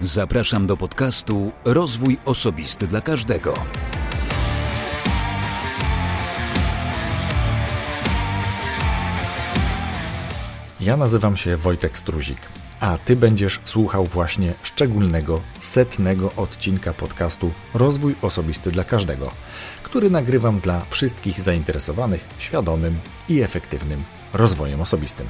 Zapraszam do podcastu Rozwój Osobisty dla Każdego. Ja nazywam się Wojtek Struzik, a Ty będziesz słuchał właśnie szczególnego, setnego odcinka podcastu Rozwój Osobisty dla Każdego, który nagrywam dla wszystkich zainteresowanych świadomym i efektywnym rozwojem osobistym.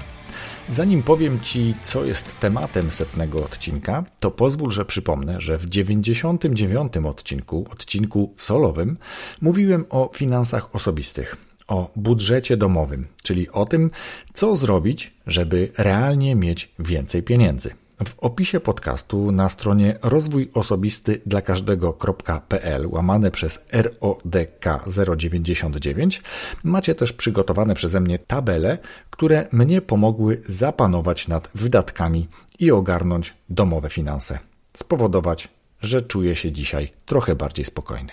Zanim powiem Ci, co jest tematem setnego odcinka, to pozwól, że przypomnę, że w 99 odcinku, odcinku solowym, mówiłem o finansach osobistych, o budżecie domowym, czyli o tym, co zrobić, żeby realnie mieć więcej pieniędzy. W opisie podcastu na stronie rozwój osobisty dla każdego.pl łamane przez RODK 099 macie też przygotowane przeze mnie tabele, które mnie pomogły zapanować nad wydatkami i ogarnąć domowe finanse. Spowodować, że czuję się dzisiaj trochę bardziej spokojny.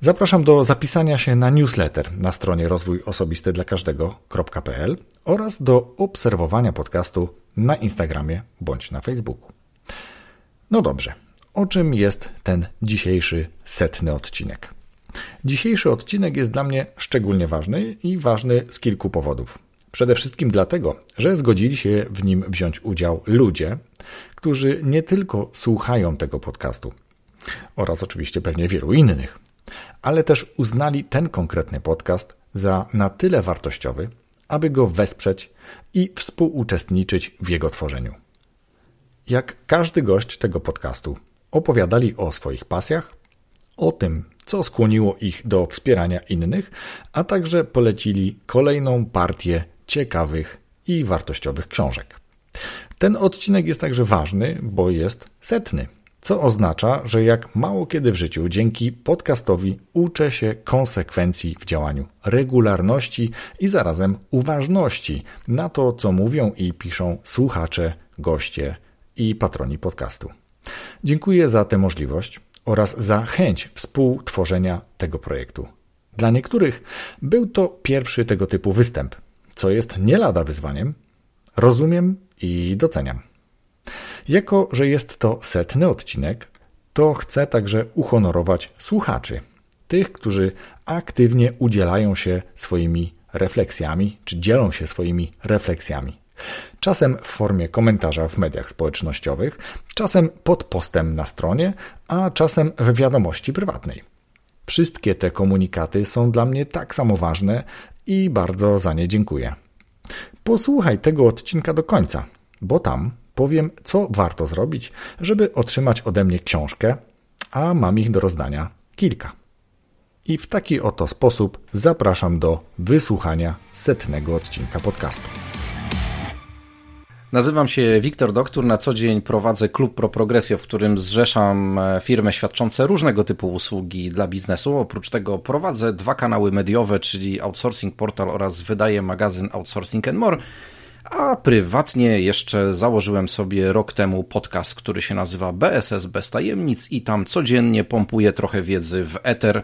Zapraszam do zapisania się na newsletter na stronie rozwój osobisty dla każdego.pl oraz do obserwowania podcastu na Instagramie bądź na Facebooku. No dobrze, o czym jest ten dzisiejszy setny odcinek? Dzisiejszy odcinek jest dla mnie szczególnie ważny i ważny z kilku powodów. Przede wszystkim dlatego, że zgodzili się w nim wziąć udział ludzie, którzy nie tylko słuchają tego podcastu, oraz oczywiście pewnie wielu innych, ale też uznali ten konkretny podcast za na tyle wartościowy, aby go wesprzeć i współuczestniczyć w jego tworzeniu. Jak każdy gość tego podcastu, opowiadali o swoich pasjach, o tym, co skłoniło ich do wspierania innych, a także polecili kolejną partię ciekawych i wartościowych książek. Ten odcinek jest także ważny, bo jest setny co oznacza, że jak mało kiedy w życiu dzięki podcastowi uczę się konsekwencji w działaniu, regularności i zarazem uważności na to, co mówią i piszą słuchacze, goście i patroni podcastu. Dziękuję za tę możliwość oraz za chęć współtworzenia tego projektu. Dla niektórych był to pierwszy tego typu występ, co jest nie lada wyzwaniem. Rozumiem i doceniam. Jako, że jest to setny odcinek, to chcę także uhonorować słuchaczy, tych, którzy aktywnie udzielają się swoimi refleksjami, czy dzielą się swoimi refleksjami. Czasem w formie komentarza w mediach społecznościowych, czasem pod postem na stronie, a czasem w wiadomości prywatnej. Wszystkie te komunikaty są dla mnie tak samo ważne i bardzo za nie dziękuję. Posłuchaj tego odcinka do końca, bo tam powiem, co warto zrobić, żeby otrzymać ode mnie książkę, a mam ich do rozdania kilka. I w taki oto sposób zapraszam do wysłuchania setnego odcinka podcastu. Nazywam się Wiktor Doktor. Na co dzień prowadzę klub Pro Progresio, w którym zrzeszam e, firmy świadczące różnego typu usługi dla biznesu. Oprócz tego prowadzę dwa kanały mediowe, czyli Outsourcing Portal oraz wydaję magazyn Outsourcing and More a prywatnie jeszcze założyłem sobie rok temu podcast, który się nazywa BSS bez tajemnic i tam codziennie pompuję trochę wiedzy w eter,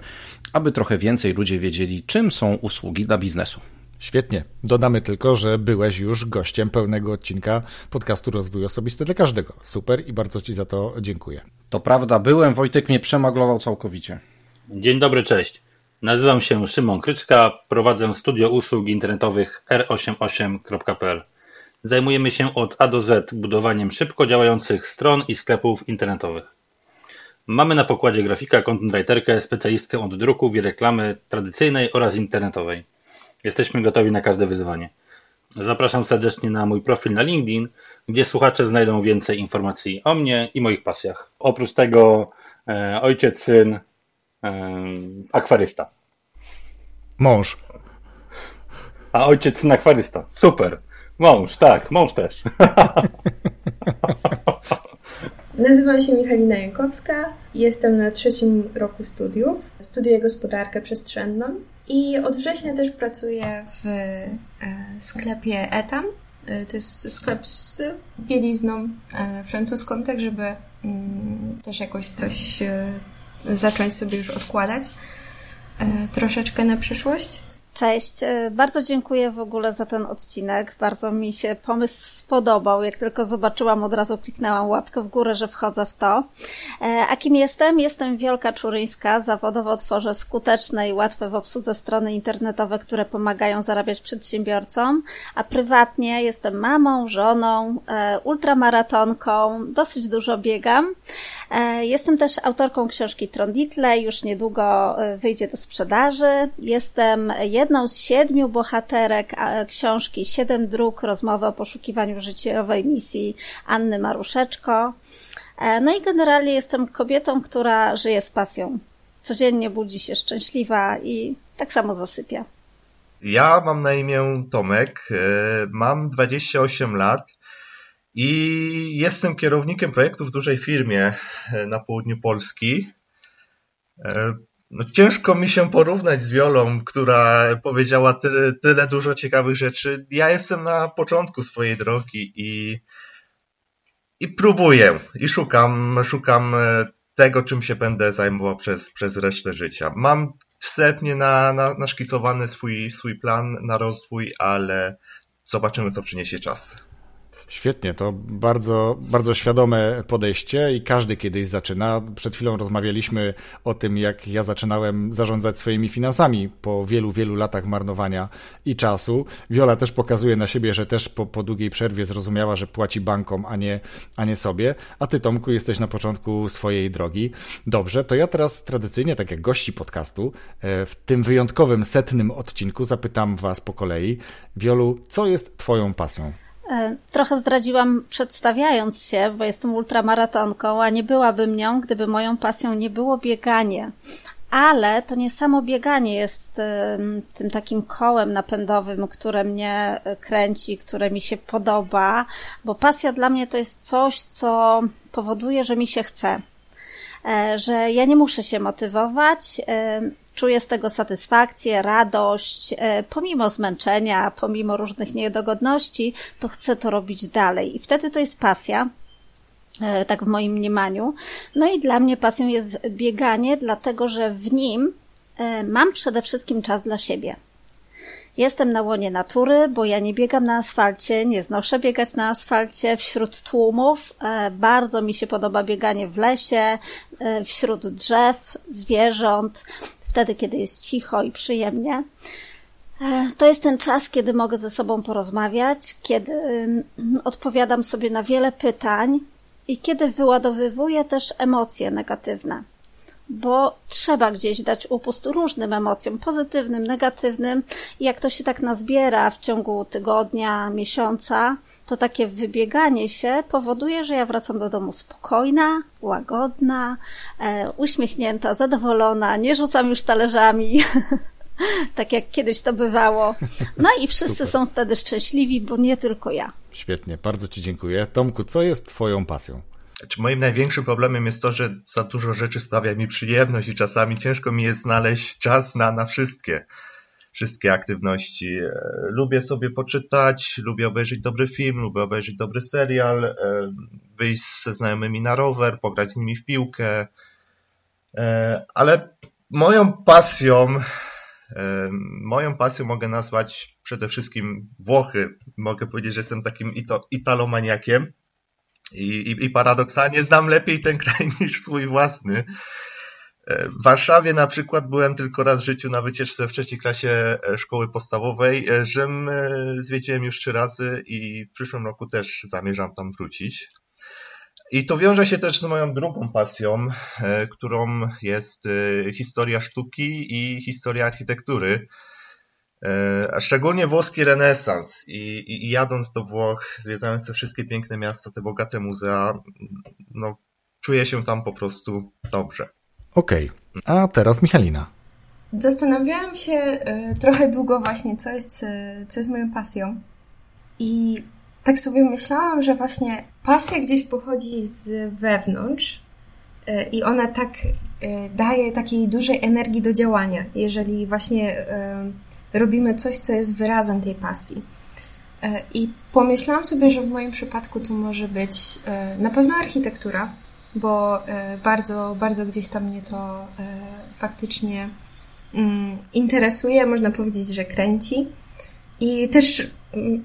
aby trochę więcej ludzie wiedzieli, czym są usługi dla biznesu. Świetnie. Dodamy tylko, że byłeś już gościem pełnego odcinka podcastu Rozwój Osobisty dla każdego. Super i bardzo Ci za to dziękuję. To prawda, byłem, Wojtek mnie przemaglował całkowicie. Dzień dobry, cześć. Nazywam się Szymon Kryczka, prowadzę studio usług internetowych r88.pl. Zajmujemy się od A do Z budowaniem szybko działających stron i sklepów internetowych. Mamy na pokładzie grafika, content writerkę, specjalistkę od druków i reklamy tradycyjnej oraz internetowej. Jesteśmy gotowi na każde wyzwanie. Zapraszam serdecznie na mój profil na LinkedIn, gdzie słuchacze znajdą więcej informacji o mnie i moich pasjach. Oprócz tego e, ojciec, syn, e, akwarysta. Mąż. A ojciec, syn, akwarysta. Super. Mąż, tak, mąż też. Nazywam się Michalina Jankowska, jestem na trzecim roku studiów. Studiuję gospodarkę przestrzenną i od września też pracuję w e, sklepie Etam. E, to jest sklep z bielizną e, francuską, tak żeby mm, też jakoś coś zacząć sobie już odkładać troszeczkę na przyszłość. Cześć, e, bardzo dziękuję w ogóle za ten odcinek. Bardzo mi się pomysł spodobał. Jak tylko zobaczyłam, od razu kliknęłam łapkę w górę, że wchodzę w to. E, a kim jestem? Jestem Wiolka Czuryńska. Zawodowo tworzę skuteczne i łatwe w obsłudze strony internetowe, które pomagają zarabiać przedsiębiorcom. A prywatnie jestem mamą, żoną, e, ultramaratonką, dosyć dużo biegam. Jestem też autorką książki Tronditle. Już niedługo wyjdzie do sprzedaży. Jestem jedną z siedmiu bohaterek książki Siedem dróg, rozmowy o poszukiwaniu życiowej misji Anny Maruszeczko. E, no i generalnie jestem kobietą, która żyje z pasją. Codziennie budzi się szczęśliwa i tak samo zasypia. Ja mam na imię Tomek, e, mam 28 lat i jestem kierownikiem projektu w dużej firmie e, na południu Polski. No, ciężko mi się porównać z Wiolą, która powiedziała tyle, tyle dużo ciekawych rzeczy. Ja jestem na początku swojej drogi i, i próbuję i szukam, szukam e, tego, czym się będę zajmował przez, przez resztę życia. Mam wstępnie na, na, naszkicowany swój, swój plan na rozwój, ale zobaczymy, co przyniesie czas. Świetnie, to bardzo, bardzo świadome podejście i każdy kiedyś zaczyna. Przed chwilą rozmawialiśmy o tym, jak ja zaczynałem zarządzać swoimi finansami po wielu, wielu latach marnowania i czasu. Wiola też pokazuje na siebie, że też po, po długiej przerwie zrozumiała, że płaci bankom, a nie, a nie sobie. A ty, Tomku, jesteś na początku swojej drogi. Dobrze, to ja teraz tradycyjnie, tak jak gości podcastu, e, w tym wyjątkowym setnym odcinku zapytam was po kolei. Wiolu, co jest twoją pasją? E, trochę zdradziłam przedstawiając się, bo jestem ultramaratonką, a nie byłabym nią, gdyby moją pasją nie było bieganie. Ale to nie samo bieganie jest tym takim kołem napędowym, które mnie e, kręci, które mi się podoba, bo pasja dla mnie to jest coś, co powoduje, że mi się chce e, że ja nie muszę się motywować, czuję z tego satysfakcję, radość, e, pomimo zmęczenia, pomimo różnych niedogodności, to chcę to robić dalej. I wtedy to jest pasja, e, tak w moim mniemaniu. No i dla mnie pasją jest bieganie, dlatego że w nim e, mam przede wszystkim czas dla siebie. Jestem na łonie natury, bo ja nie biegam na asfalcie, nie znoszę biegać na asfalcie wśród tłumów. Bardzo mi się podoba bieganie w lesie, wśród drzew, zwierząt wtedy, kiedy jest cicho i przyjemnie. E, to jest ten czas, kiedy mogę ze sobą porozmawiać, kiedy mm, odpowiadam sobie na wiele pytań i kiedy wyładowywuję też emocje negatywne bo trzeba gdzieś dać upust różnym emocjom, pozytywnym, negatywnym. I jak to się tak nazbiera w ciągu tygodnia, miesiąca, to takie wybieganie się powoduje, że ja wracam do domu spokojna, łagodna, e, uśmiechnięta, zadowolona, nie rzucam już talerzami. tak jak kiedyś to bywało. No i wszyscy Super. są wtedy szczęśliwi, bo nie tylko ja. Świetnie, bardzo Ci dziękuję. Tomku, co jest Twoją pasją? Znaczy, moim największym problemem jest to, że za dużo rzeczy sprawia mi przyjemność i czasami ciężko mi jest znaleźć czas na, na wszystkie, wszystkie aktywności. E, lubię sobie poczytać, lubię obejrzeć dobry film, lubię obejrzeć dobry serial, e, wyjść ze znajomymi na rower, pograć z nimi w piłkę. E, ale moją pasją, moją pasją mogę nazwać przede wszystkim Włochy. Mogę powiedzieć, że jestem takim italomaniakiem i, i, I paradoksalnie znam lepiej ten kraj niż swój własny. E, w Warszawie na przykład byłem tylko raz w życiu na wycieczce w trzeciej klasie e, szkoły podstawowej. E, Rzym zwiedziłem już trzy razy i w przyszłym roku też zamierzam tam wrócić. I to wiąże się też z moją drugą pasją, którą jest historia sztuki i historia architektury. E, a szczególnie włoski renesans I, i, i, jadąc do Włoch, zwiedzając te wszystkie piękne miasta, te bogate muzea, no, czuję się tam po prostu dobrze. Okej, okay. a teraz Michalina. Zastanawiałam się y, trochę długo właśnie, co jest, y, co jest moją pasją. I tak sobie myślałam, że właśnie pasja gdzieś pochodzi z wewnątrz y, i ona tak daje takiej dużej energii do działania. Jeżeli właśnie robimy coś, co jest wyrazem tej pasji. E, I pomyślałam sobie, że w moim przypadku to może być e, na pewno architektura, bo e, bardzo, bardzo gdzieś tam mnie to faktycznie mm, interesuje, można powiedzieć, że kręci. I też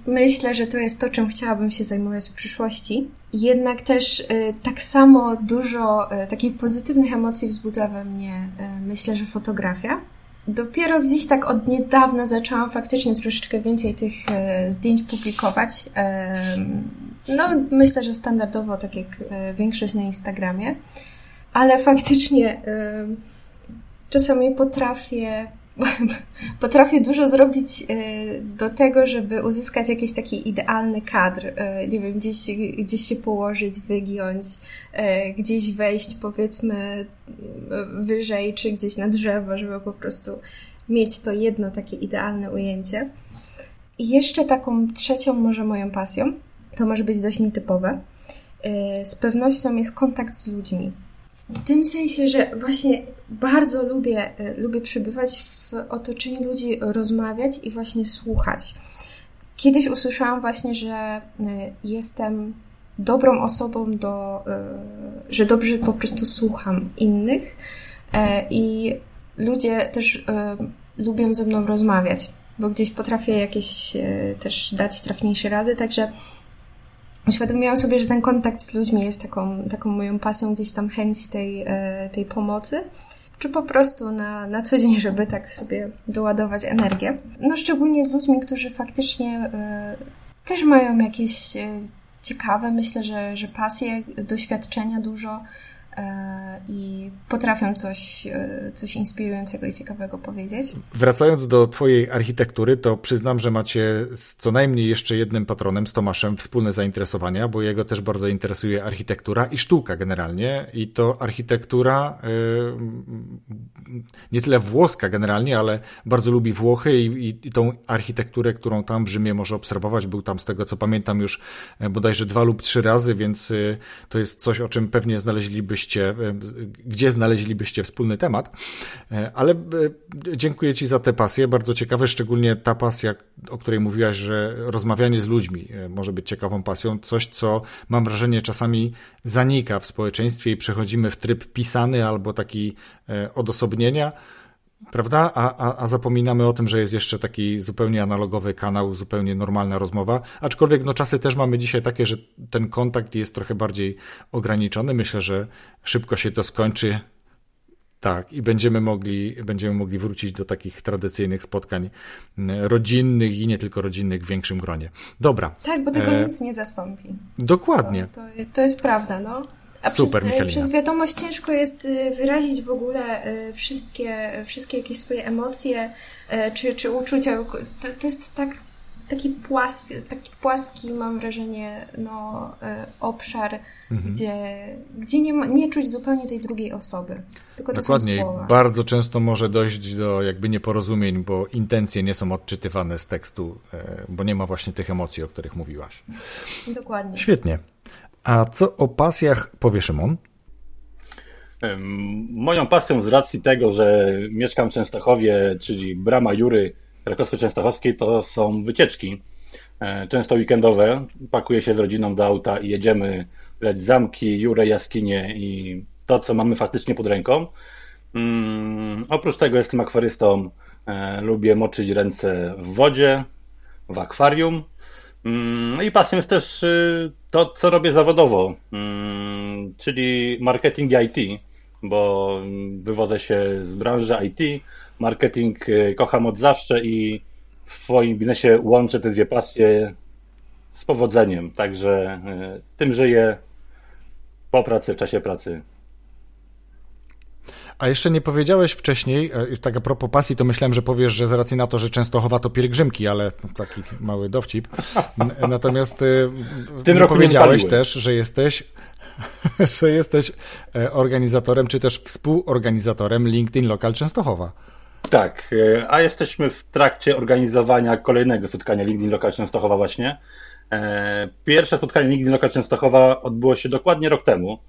myślę, że to jest to, czym chciałabym się zajmować w przyszłości. Jednak też tak samo dużo takich pozytywnych emocji wzbudza we mnie, myślę, że fotografia. Dopiero gdzieś tak od niedawna zaczęłam faktycznie troszeczkę więcej tych zdjęć publikować. No, myślę, że standardowo, tak jak większość na Instagramie, ale faktycznie czasami potrafię potrafię dużo zrobić e, do tego, żeby uzyskać jakiś taki idealny kadr. E, nie wiem, gdzieś, gdzieś się położyć, wygiąć, e, gdzieś wejść, powiedzmy, wyżej, czy gdzieś na drzewo, żeby po prostu mieć to jedno takie idealne ujęcie. I jeszcze taką trzecią, może moją pasją, to może być dość nietypowe. Z pewnością jest kontakt z ludźmi. W tym sensie, że właśnie bardzo lubię, lubię przebywać w otoczeniu ludzi rozmawiać i właśnie słuchać. Kiedyś usłyszałam właśnie, że y, jestem dobrą osobą do, y, że dobrze po prostu słucham innych e, i ludzie też lubią ze mną rozmawiać, bo gdzieś potrafię jakieś też dać trafniejsze rady, także uświadomiłam sobie, że ten kontakt z ludźmi jest taką, taką moją pasją, gdzieś tam chęć tej, e, tej pomocy czy po prostu na, na co dzień, żeby tak sobie doładować energię. No szczególnie z ludźmi, którzy faktycznie y, też mają jakieś y, ciekawe, myślę, że, że pasje, doświadczenia dużo potrafią coś, e, coś inspirującego i ciekawego powiedzieć. Wracając do Twojej architektury, to przyznam, że macie z co najmniej jeszcze jednym patronem, z Tomaszem, wspólne zainteresowania, bo jego też bardzo interesuje architektura i sztuka generalnie. I to architektura yy, nie tyle włoska generalnie, ale bardzo lubi Włochy i, i, tą architekturę, którą tam w Rzymie może obserwować. Był tam z tego, co pamiętam, już bodajże dwa lub trzy razy, więc to jest coś, o czym pewnie znaleźlibyście znaleźlibyście, gdzie znaleźlibyście wspólny temat, e, ale e, dziękuję Ci za tę pasję, bardzo ciekawe, szczególnie ta pasja, o której mówiłaś, że rozmawianie z ludźmi e, może być ciekawą pasją, coś, co mam wrażenie czasami zanika w społeczeństwie i przechodzimy w tryb pisany albo taki odosobnienia, Prawda? A, a, a zapominamy o tym, że jest jeszcze taki zupełnie analogowy kanał, zupełnie normalna rozmowa. Aczkolwiek no, czasy też mamy dzisiaj takie, że ten kontakt jest trochę bardziej ograniczony. Myślę, że szybko się to skończy. Tak, i będziemy mogli, będziemy mogli wrócić do takich tradycyjnych spotkań rodzinnych i nie tylko rodzinnych w większym gronie. Dobra. Tak, bo tego e... nic nie zastąpi. Dokładnie. To, to, to jest prawda, no. A Super, przez, przez wiadomość ciężko jest y, wyrazić w ogóle y, wszystkie, wszystkie jakieś swoje emocje y, czy, czy uczucia. To, to jest tak, taki, płaski, taki płaski, mam wrażenie, no, obszar, mhm. gdzie, gdzie nie, nie czuć zupełnie tej drugiej osoby. Tylko Dokładnie. Bardzo często może dojść do jakby nieporozumień, bo intencje nie są odczytywane z tekstu, bo nie ma właśnie tych emocji, o których mówiłaś. Dokładnie. Świetnie. A co o pasjach powie Szymon? Moją pasją z racji tego, że mieszkam w Częstochowie, czyli Brama Jury krakowsko-częstochowskiej, to są wycieczki. E, często weekendowe. Pakuję się z rodziną do auta i jedziemy leć zamki, Jurę, jaskinie i to, co mamy faktycznie pod ręką. Um, oprócz tego jestem akwarystą. E, lubię moczyć ręce w wodzie, w akwarium. Mm, no i pasją jest też y, to, co robię zawodowo, mm, czyli marketing IT, bo wywodzę się z branży IT. Marketing y, kocham od zawsze i w swoim biznesie łączę te dwie pasje z powodzeniem. Także y, tym żyję po pracy, w czasie pracy. A jeszcze nie powiedziałeś wcześniej, e, tak a propos pasji, to myślałem, że powiesz, że z racji na to, że Częstochowa to pielgrzymki, ale taki mały dowcip. Natomiast e, w tym roku powiedziałeś też, że jesteś że jesteś e, organizatorem, czy też współorganizatorem LinkedIn Local Częstochowa. Tak, a jesteśmy w trakcie organizowania kolejnego spotkania LinkedIn Local Częstochowa właśnie. Pierwsze spotkanie LinkedIn Local Częstochowa odbyło się dokładnie rok temu.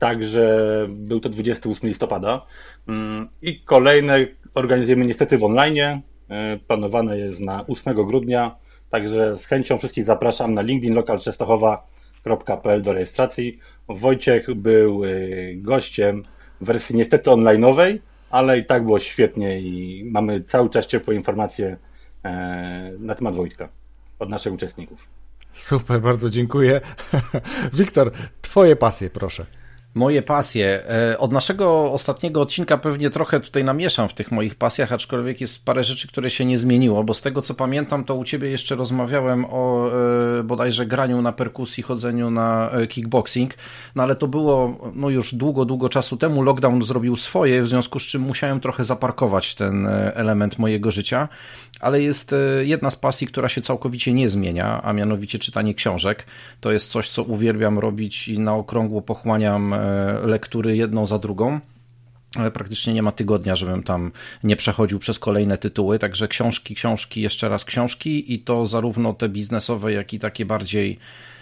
Także był to 28 listopada. Mm, I kolejne organizujemy niestety w online. E, planowane jest na 8 grudnia. Także z chęcią wszystkich zapraszam na linkedinlokalczestochowa.pl do rejestracji. Wojciech był e, gościem w wersji niestety online'owej, ale i tak było świetnie i mamy cały czas ciepłe informacje e, na temat Wojtka od naszych uczestników. Super, bardzo dziękuję. Wiktor, twoje pasje, proszę. Moje pasje. E, od naszego ostatniego odcinka pewnie trochę tutaj namieszam w tych moich pasjach, aczkolwiek jest parę rzeczy, które się nie zmieniło, bo z tego co pamiętam, to u ciebie jeszcze rozmawiałem o e, bodajże graniu na perkusji, chodzeniu na e, kickboxing, no ale to było no już długo, długo czasu temu. Lockdown zrobił swoje, w związku z czym musiałem trochę zaparkować ten element mojego życia, ale jest jedna z pasji, która się całkowicie nie zmienia, a mianowicie czytanie książek. To jest coś, co uwielbiam robić i na okrągło pochłaniam lektury jedną za drugą. Praktycznie nie ma tygodnia, żebym tam nie przechodził przez kolejne tytuły. Także książki, książki, jeszcze raz książki i to zarówno te biznesowe, jak i takie bardziej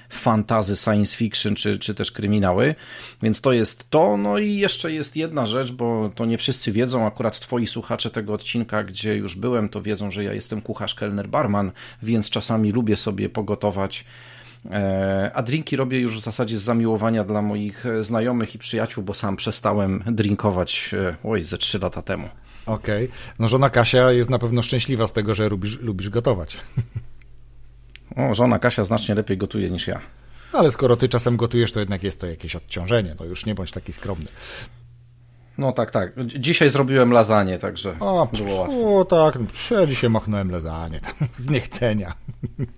fantazy, science fiction czy, czy też kryminały. Więc to jest to. No i jeszcze jest jedna rzecz, bo to nie wszyscy wiedzą, akurat twoi słuchacze tego odcinka, gdzie już byłem, to wiedzą, że ja jestem kucharz, kelner, barman, więc czasami lubię sobie pogotować E, a drinki robię już w zasadzie z zamiłowania dla moich e, znajomych i przyjaciół, bo sam przestałem drinkować e, oj, ze trzy lata temu. Okej. Okay. No żona Kasia jest na pewno szczęśliwa z tego, że lubisz, lubisz gotować. O, żona Kasia znacznie lepiej gotuje niż ja. Ale skoro ty czasem gotujesz, to jednak jest to jakieś odciążenie. No już nie bądź taki skromny. No tak, tak. Dzisiaj zrobiłem lasagne, także o, było łatwo. O tak, ja dzisiaj machnąłem lasagne, z niechcenia.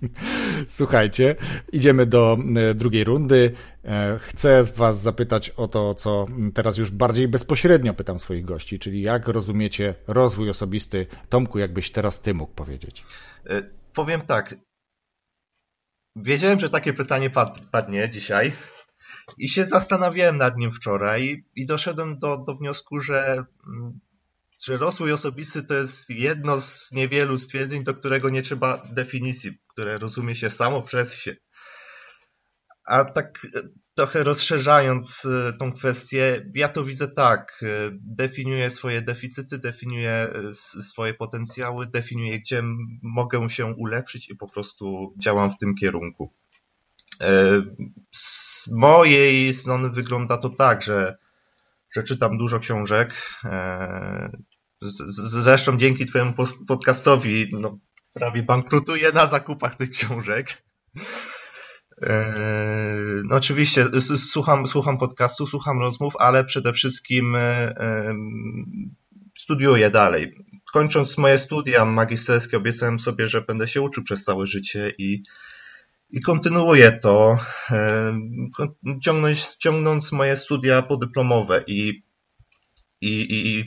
Słuchajcie, idziemy do e, drugiej rundy. E, chcę was zapytać o to, co teraz już bardziej bezpośrednio pytam swoich gości, czyli jak rozumiecie rozwój osobisty? Tomku, jakbyś teraz ty mógł powiedzieć? E, powiem tak. Wiedziałem, że takie pytanie padnie dzisiaj. I się zastanawiałem nad nim wczoraj i doszedłem do, do wniosku, że, mm, że rozwój osobisty to jest jedno z niewielu stwierdzeń, do którego nie trzeba definicji, które rozumie się samo przez się. A tak e, trochę rozszerzając e, tą kwestię, ja to widzę tak. E, definiuję swoje deficyty, definiuję swoje potencjały, definiuję, gdzie mogę się ulepszyć i po prostu działam w tym kierunku. Z mojej strony wygląda to tak, że, że czytam dużo książek. E, zresztą dzięki Twojemu podcastowi no, prawie bankrutuję na zakupach tych książek. E, no oczywiście słucham, słucham podcastu, słucham rozmów, ale przede wszystkim e, studiuję dalej. Kończąc moje studia magisterskie, obiecałem sobie, że będę się uczył przez całe życie i i kontynuuję to, ciągnąć, ciągnąc moje studia podyplomowe i, i, i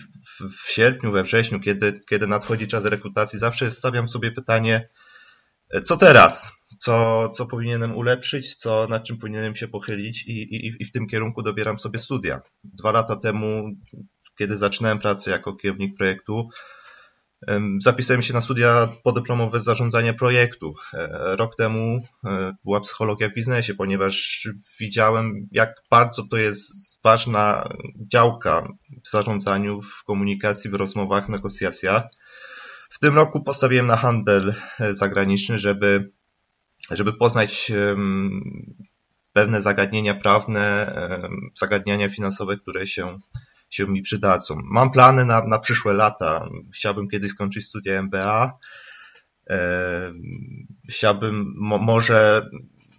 w sierpniu, we wrześniu, kiedy, kiedy nadchodzi czas rekrutacji, zawsze stawiam sobie pytanie, co teraz? Co, co powinienem ulepszyć, co, nad czym powinienem się pochylić i, i, i w tym kierunku dobieram sobie studia. Dwa lata temu, kiedy zaczynałem pracę jako kierownik projektu, Zapisałem się na studia podyplomowe zarządzania projektu. E, rok temu e, była psychologia w biznesie, ponieważ widziałem, jak bardzo to jest ważna działka w zarządzaniu, w komunikacji, w rozmowach, negocjacjach. W tym roku postawiłem na handel e, zagraniczny, żeby, żeby poznać pewne zagadnienia prawne, zagadnienia finansowe, które się się mi przydadzą. Mam plany na, na przyszłe lata. Chciałbym kiedyś skończyć studia MBA. E, chciałbym mo, może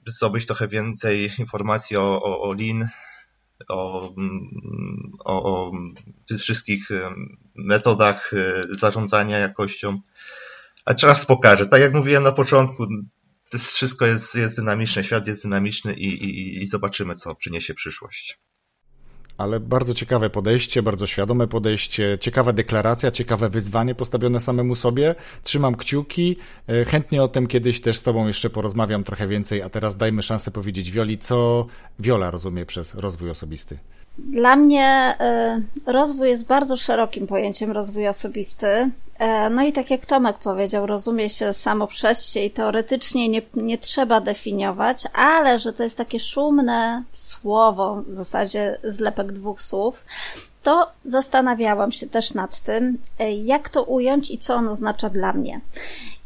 zdobyć trochę więcej informacji o, o, o Lean, o, o, o tych wszystkich e, metodach e, zarządzania jakością. A czas pokaże. Tak jak mówiłem na początku, to wszystko jest, jest dynamiczne, świat jest dynamiczny i, i, i zobaczymy, co przyniesie przyszłość ale bardzo ciekawe podejście, bardzo świadome podejście, ciekawa deklaracja, ciekawe wyzwanie postawione samemu sobie. Trzymam kciuki. E, chętnie o tym kiedyś też z Tobą jeszcze porozmawiam trochę więcej, a teraz dajmy szansę powiedzieć Wioli, co Wiola rozumie przez rozwój osobisty. Dla mnie y, rozwój jest bardzo szerokim pojęciem rozwój osobisty. E, no i tak jak Tomek powiedział, rozumie się samo przez się i teoretycznie nie, nie trzeba definiować, ale że to jest takie szumne słowo, w zasadzie zlepek dwóch słów, to zastanawiałam się też nad tym, e, jak to ująć i co on oznacza dla mnie.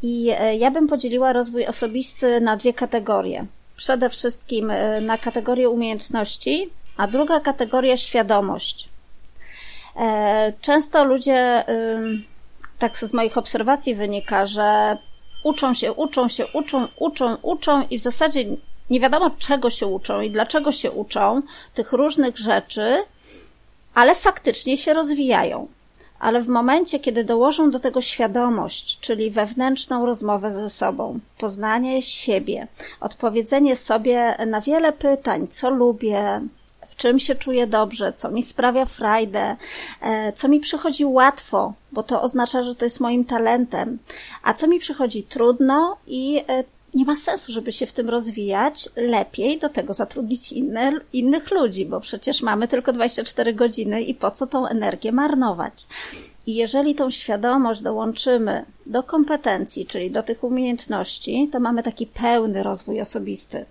I e, ja bym podzieliła rozwój osobisty na dwie kategorie. Przede wszystkim na kategorię umiejętności, a druga kategoria świadomość. Często ludzie, tak z moich obserwacji wynika, że uczą się, uczą się, uczą, uczą, uczą i w zasadzie nie wiadomo czego się uczą i dlaczego się uczą tych różnych rzeczy, ale faktycznie się rozwijają. Ale w momencie, kiedy dołożą do tego świadomość, czyli wewnętrzną rozmowę ze sobą, poznanie siebie, odpowiedzenie sobie na wiele pytań, co lubię, w czym się czuję dobrze, co mi sprawia frajdę, e, co mi przychodzi łatwo, bo to oznacza, że to jest moim talentem, a co mi przychodzi trudno i e, nie ma sensu, żeby się w tym rozwijać, lepiej do tego zatrudnić inne, innych ludzi, bo przecież mamy tylko 24 godziny i po co tą energię marnować. I jeżeli tą świadomość dołączymy do kompetencji, czyli do tych umiejętności, to mamy taki pełny rozwój osobisty.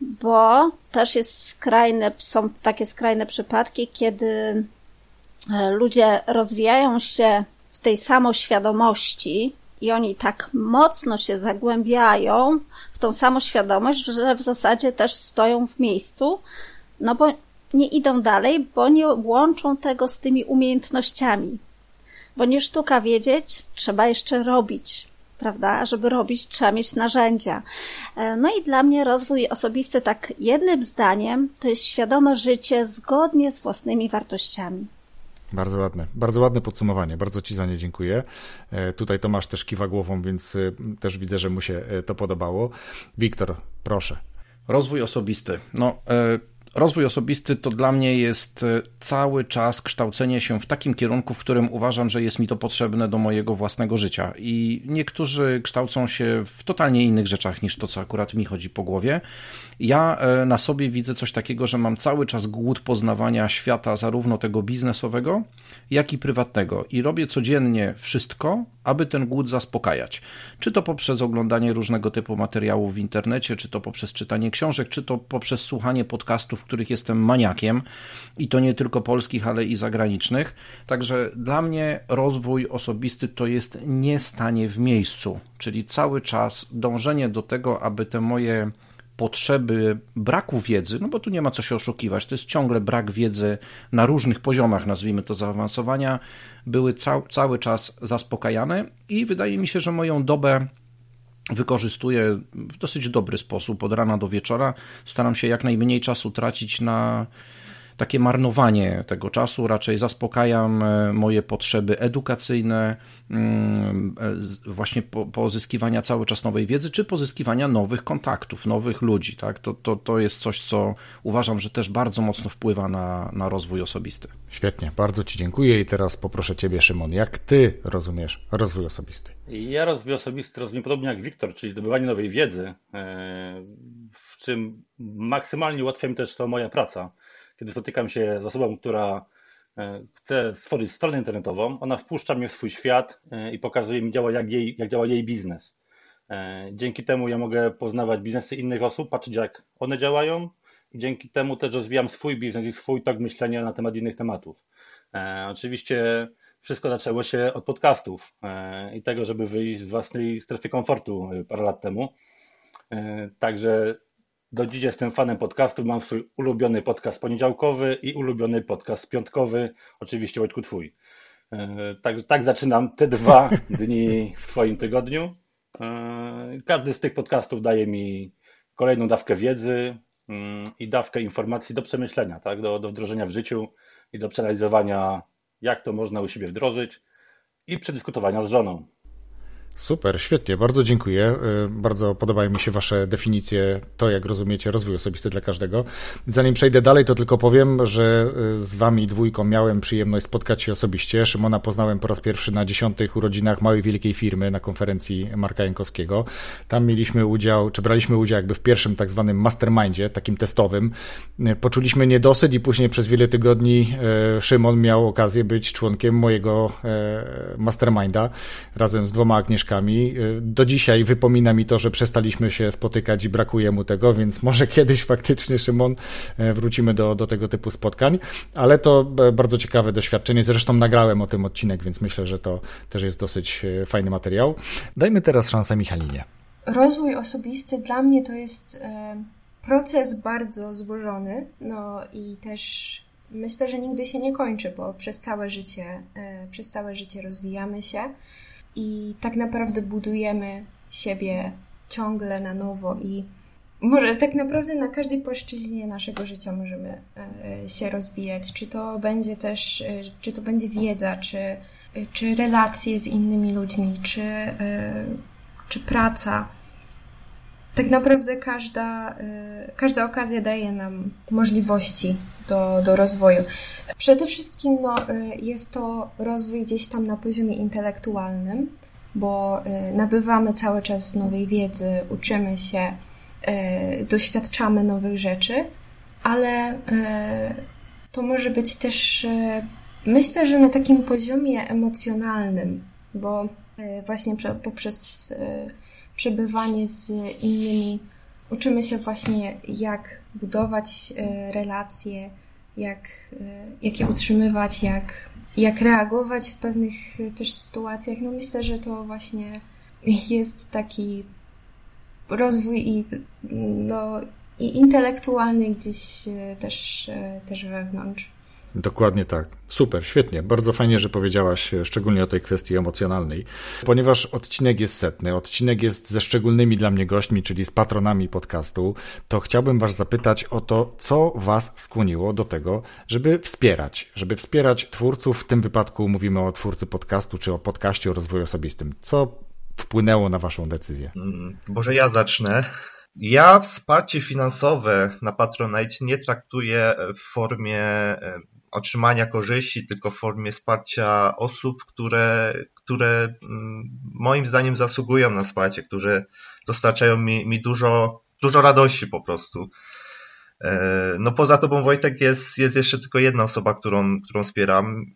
Bo też jest skrajne, są takie skrajne przypadki, kiedy e, ludzie rozwijają się w tej samoświadomości, i oni tak mocno się zagłębiają w tą samoświadomość, że w zasadzie też stoją w miejscu, no bo nie idą dalej, bo nie łączą tego z tymi umiejętnościami. Bo nie sztuka wiedzieć, trzeba jeszcze robić, prawda? Żeby robić, trzeba mieć narzędzia. E, no i dla mnie rozwój osobisty, tak jednym zdaniem, to jest świadome życie zgodnie z własnymi wartościami. Bardzo ładne, bardzo ładne podsumowanie, bardzo Ci za nie dziękuję. E, tutaj Tomasz też kiwa głową, więc e, też widzę, że mu się to podobało. Wiktor, proszę. Rozwój osobisty. No, Rozwój osobisty to dla mnie jest cały czas kształcenie się w takim kierunku, w którym uważam, że jest mi to potrzebne do mojego własnego życia. I niektórzy kształcą się w totalnie innych rzeczach niż to, co akurat mi chodzi po głowie. Ja e, na sobie widzę coś takiego, że mam cały czas głód poznawania świata, zarówno tego biznesowego, jak i prywatnego. I robię codziennie wszystko, aby ten głód zaspokajać. Czy to poprzez oglądanie różnego typu materiałów w internecie, czy to poprzez czytanie książek, czy to poprzez słuchanie podcastów, których jestem maniakiem, i to nie tylko polskich, ale i zagranicznych. Także dla mnie rozwój osobisty to jest nie stanie w miejscu, czyli cały czas dążenie do tego, aby te moje potrzeby braku wiedzy, no bo tu nie ma co się oszukiwać, to jest ciągle brak wiedzy na różnych poziomach, nazwijmy to zaawansowania, były cał, cały czas zaspokajane i wydaje mi się, że moją dobę wykorzystuję w dosyć dobry sposób od rana do wieczora. Staram się jak najmniej czasu tracić na takie marnowanie tego czasu, raczej zaspokajam e, moje potrzeby edukacyjne, mm, e, właśnie pozyskiwania cały czas nowej wiedzy, czy pozyskiwania nowych kontaktów, nowych ludzi. Tak? To, to, to jest coś, co uważam, że też bardzo mocno wpływa na, na rozwój osobisty. Świetnie, bardzo Ci dziękuję i teraz poproszę Ciebie, Szymon, jak Ty rozumiesz rozwój osobisty? Ja rozwój osobisty rozumiem podobnie jak Wiktor, czyli zdobywanie nowej wiedzy, e, w czym maksymalnie ułatwia mi też to moja praca kiedy spotykam się z osobą, która e, chce stworzyć stronę internetową, ona wpuszcza mnie w swój świat e, i pokazuje mi, działa, jak, jej, jak działa jej biznes. E, dzięki temu ja mogę poznawać biznesy innych osób, patrzeć jak one działają i dzięki temu też rozwijam swój biznes i swój tok myślenia na temat innych tematów. Oczywiście wszystko zaczęło się od podcastów i tego, żeby wyjść z własnej strefy komfortu parę lat temu. Także do dziś jestem fanem podcastów. Mam swój ulubiony podcast poniedziałkowy i ulubiony podcast piątkowy. Oczywiście Wojtku twój. E, tak, tak zaczynam te dwa dni w swoim tygodniu. E, każdy z tych podcastów daje mi kolejną dawkę wiedzy mm, i dawkę informacji do przemyślenia, tak? do, do wdrożenia w życiu i do przeanalizowania, jak to można u siebie wdrożyć i przedyskutowania z żoną. Super, świetnie, bardzo dziękuję. Y, bardzo podobają mi się Wasze definicje, to jak rozumiecie rozwój osobisty dla każdego. Zanim przejdę dalej, to tylko powiem, że y, z Wami dwójką miałem przyjemność spotkać się osobiście. Szymona poznałem po raz pierwszy na dziesiątych urodzinach małej wielkiej firmy na konferencji Marka Jankowskiego. Tam mieliśmy udział, czy braliśmy udział jakby w pierwszym tak zwanym mastermindzie, takim testowym. Y, poczuliśmy niedosyt i później przez wiele tygodni Szymon miał okazję być członkiem mojego masterminda razem z dwoma Agnieszkami książkami. Y, do dzisiaj wypomina mi to, że przestaliśmy się spotykać i brakuje mu tego, więc może kiedyś faktycznie, Szymon, e, wrócimy do, do tego typu spotkań, ale to e, bardzo ciekawe doświadczenie. Zresztą nagrałem o tym odcinek, więc myślę, że to też jest dosyć e, fajny materiał. Dajmy teraz szansę Michalinie. Rozwój osobisty dla mnie to jest proces bardzo złożony, no i też myślę, że nigdy się nie kończy, bo przez całe życie, przez całe życie rozwijamy się i tak naprawdę budujemy siebie ciągle na nowo i może tak naprawdę na każdej płaszczyźnie naszego życia możemy e, się rozwijać. Czy to będzie też, e, czy to będzie wiedza, czy, e, czy relacje z innymi ludźmi, czy, czy praca. Tak naprawdę każda, każda okazja daje nam możliwości do, do rozwoju. Przede wszystkim no, jest to rozwój gdzieś tam na poziomie intelektualnym, bo nabywamy cały czas nowej wiedzy, uczymy się, E, doświadczamy nowych rzeczy, ale to może być też, myślę, że na takim poziomie emocjonalnym, bo właśnie poprzez przebywanie z innymi uczymy się właśnie, jak budować relacje, jak, jak je utrzymywać, jak, jak reagować w pewnych też sytuacjach. No myślę, że to właśnie jest taki rozwój i, no, i intelektualny gdzieś e, też, e, też wewnątrz. Dokładnie tak. Super, świetnie. Bardzo fajnie, że powiedziałaś e, szczególnie o tej kwestii emocjonalnej. Ponieważ odcinek jest setny, odcinek jest ze szczególnymi dla mnie gośćmi, czyli z patronami podcastu, to chciałbym Was zapytać o to, co Was skłoniło do tego, żeby wspierać, żeby wspierać twórców. W tym wypadku mówimy o twórcy podcastu, czy o podcaście o rozwoju osobistym. Co wpłynęło na Waszą decyzję? Może ja zacznę. Ja wsparcie finansowe na Patronite nie traktuję w formie e, otrzymania korzyści, tylko w formie wsparcia osób, które, które mm, moim zdaniem zasługują na wsparcie, które dostarczają mi, mi dużo, dużo radości po prostu. E, no poza tobą Wojtek jest, jest jeszcze tylko jedna osoba, którą, którą wspieram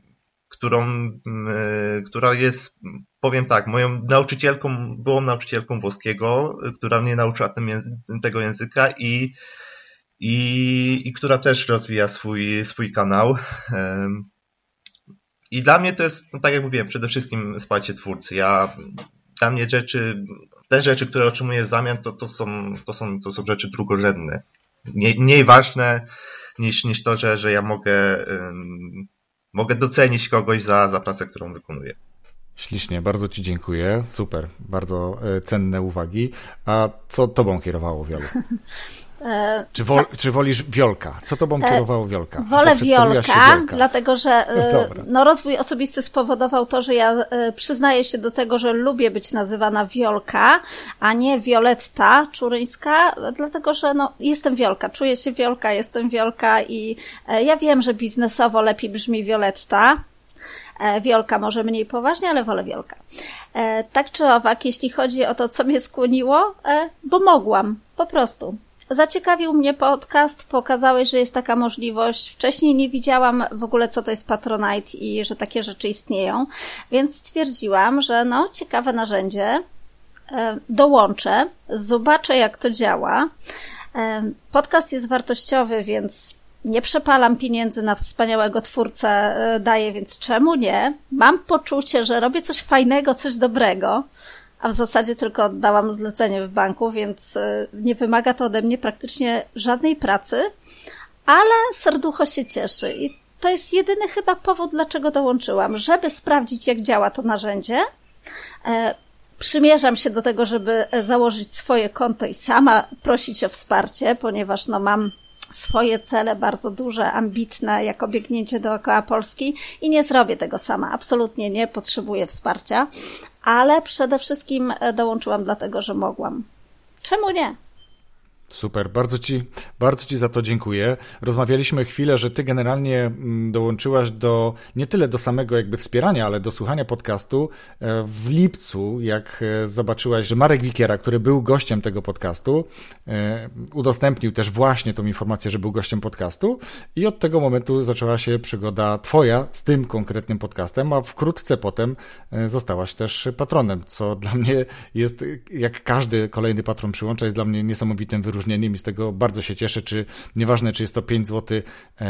którą, mm, e, która jest, powiem tak, moją nauczycielką, byłą nauczycielką włoskiego, która mnie nauczyła tego języka i, i, i która też rozwija swój, swój kanał. I dla mnie to jest, no tak jak mówiłem, przede wszystkim wsparcie twórcy. Ja, dla mnie rzeczy, te rzeczy, które otrzymuję w zamian, to, to, są, to, są, to są rzeczy drugorzędne. Nie, mniej ważne niż, niż to, że, że ja mogę um, mogę docenić kogoś za, za pracę, którą wykonuje. Ślicznie, bardzo Ci dziękuję. Super, bardzo e, cenne uwagi. A co Tobą kierowało, Wiolu? E, czy, wol, czy wolisz Wiolka? Co Tobą e, kierowało Wiolka? Wolę Wiolka, dlatego że no, rozwój osobisty spowodował to, że ja przyznaję się do tego, że lubię być nazywana Wiolka, a nie Violetta Czuryńska, dlatego że no, jestem Wiolka, czuję się Wiolka, jestem Wiolka i ja wiem, że biznesowo lepiej brzmi Violetta, E, Wiolka może mniej poważnie, ale wolę Wiolka. E, tak czy owak, jeśli chodzi o to, co mnie skłoniło, e, bo mogłam, po prostu. Zaciekawił mnie podcast, pokazałeś, że jest taka możliwość. Wcześniej nie widziałam w ogóle, co to jest Patronite i że takie rzeczy istnieją, więc stwierdziłam, że no, ciekawe narzędzie, dołączę, zobaczę, jak to działa. Podcast jest wartościowy, więc nie przepalam pieniędzy na wspaniałego twórcę, e, daję, więc czemu nie? Mam poczucie, że robię coś fajnego, coś dobrego, a w zasadzie tylko oddałam zlecenie w banku, więc e, nie wymaga to ode mnie praktycznie żadnej pracy, ale serducho się cieszy i to jest jedyny chyba powód, dlaczego dołączyłam, żeby sprawdzić, jak działa to narzędzie. E, przymierzam się do tego, żeby założyć swoje konto i sama prosić o wsparcie, ponieważ no mam swoje cele bardzo duże, ambitne, jako biegnięcie dookoła Polski i nie zrobię tego sama. Absolutnie nie potrzebuję wsparcia, ale przede wszystkim e, dołączyłam dlatego, że mogłam. Czemu nie? Super, bardzo ci, bardzo ci za to dziękuję. Rozmawialiśmy chwilę, że ty generalnie mm, dołączyłaś do, nie tyle do samego jakby wspierania, ale do słuchania podcastu e, w lipcu, jak e, zobaczyłaś, że Marek Wikiera, który był gościem tego podcastu, e, udostępnił też właśnie tą informację, że był gościem podcastu i od tego momentu zaczęła się przygoda twoja z tym konkretnym podcastem, a wkrótce potem zostałaś też patronem, co dla mnie jest, jak każdy kolejny patron przyłącza, jest dla mnie niesamowitym wyróżnieniem wyróżnieniem i z tego bardzo się cieszę, czy nieważne, czy jest to 5 zł,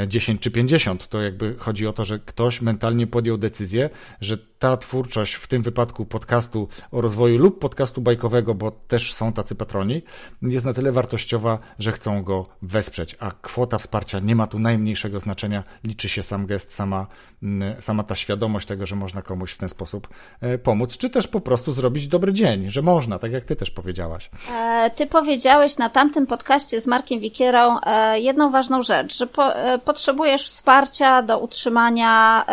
10 czy 50, to jakby chodzi o to, że ktoś mentalnie podjął decyzję, że ta twórczość, w tym wypadku podcastu o rozwoju lub podcastu bajkowego, bo też są tacy patroni, jest na tyle wartościowa, że chcą go wesprzeć, a kwota wsparcia nie ma tu najmniejszego znaczenia, liczy się sam gest, sama, mm, sama ta świadomość tego, że można komuś w ten sposób e, pomóc, czy też po prostu zrobić dobry dzień, że można, tak jak ty też powiedziałaś. E, ty powiedziałeś na tamtym podcaście z Markiem Wikierą e, jedną ważną rzecz, że po, potrzebujesz wsparcia do utrzymania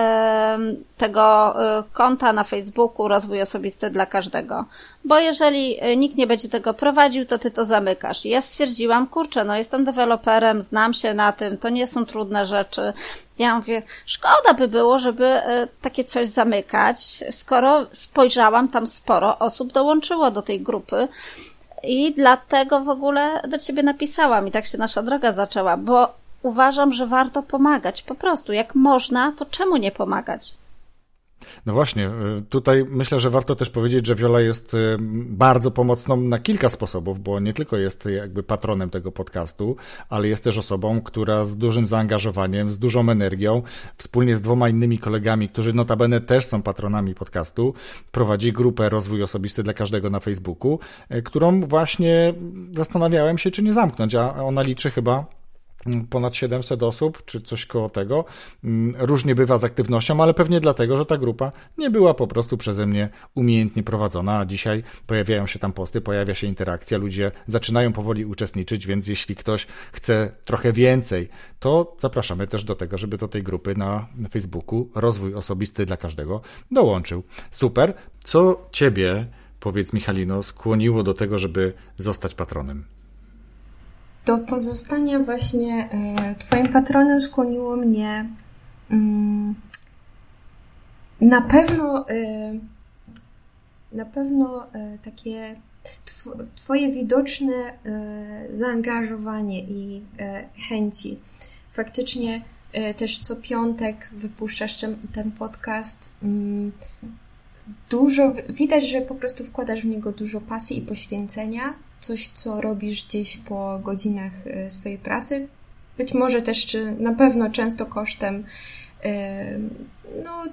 tego konta na Facebooku Rozwój Osobisty dla każdego. Bo jeżeli nikt nie będzie tego prowadził, to ty to zamykasz. Ja stwierdziłam, kurczę, no jestem deweloperem, znam się na tym, to nie są trudne rzeczy. Ja mówię, szkoda by było, żeby takie coś zamykać, skoro spojrzałam, tam sporo osób dołączyło do tej grupy. I dlatego w ogóle do ciebie napisałam i tak się nasza droga zaczęła, bo uważam, że warto pomagać. Po prostu, jak można, to czemu nie pomagać? No właśnie, y, tutaj myślę, że warto też powiedzieć, że Viola jest y, bardzo pomocną na kilka sposobów, bo nie tylko jest jakby patronem tego podcastu, ale jest też osobą, która z dużym zaangażowaniem, z dużą energią, wspólnie z dwoma innymi kolegami, którzy notabene też są patronami podcastu, prowadzi grupę Rozwój Osobisty dla każdego na Facebooku, y, którą właśnie zastanawiałem się, czy nie zamknąć, a ona liczy chyba ponad 700 osób, czy coś koło tego. Mm, różnie bywa z aktywnością, ale pewnie dlatego, że ta grupa nie była po prostu przeze mnie umiejętnie prowadzona, a dzisiaj pojawiają się tam posty, pojawia się interakcja, ludzie zaczynają powoli uczestniczyć, więc jeśli ktoś chce trochę więcej, to zapraszamy też do tego, żeby do tej grupy na Facebooku Rozwój Osobisty dla Każdego dołączył. Super. Co Ciebie, powiedz Michalino, skłoniło do tego, żeby zostać patronem? Do pozostania właśnie e, Twoim patronem skłoniło mnie mm, na pewno e, na pewno e, takie Twoje widoczne zaangażowanie i chęci. Faktycznie też co piątek wypuszczasz ten podcast. Mm, dużo, widać, że po prostu wkładasz w niego dużo pasji i poświęcenia coś, co robisz gdzieś po godzinach e, swojej pracy. Być może też, czy na pewno często kosztem e, no,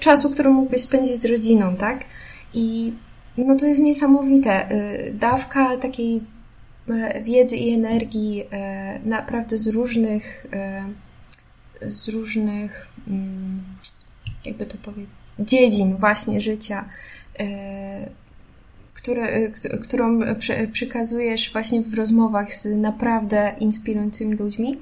czasu, który mógłbyś spędzić z rodziną, tak? I no to jest niesamowite. E, dawka takiej wiedzy i energii naprawdę z różnych z różnych mm, jakby to powiedzieć dziedzin właśnie życia które, y, którą przekazujesz właśnie w rozmowach z naprawdę inspirującymi ludźmi.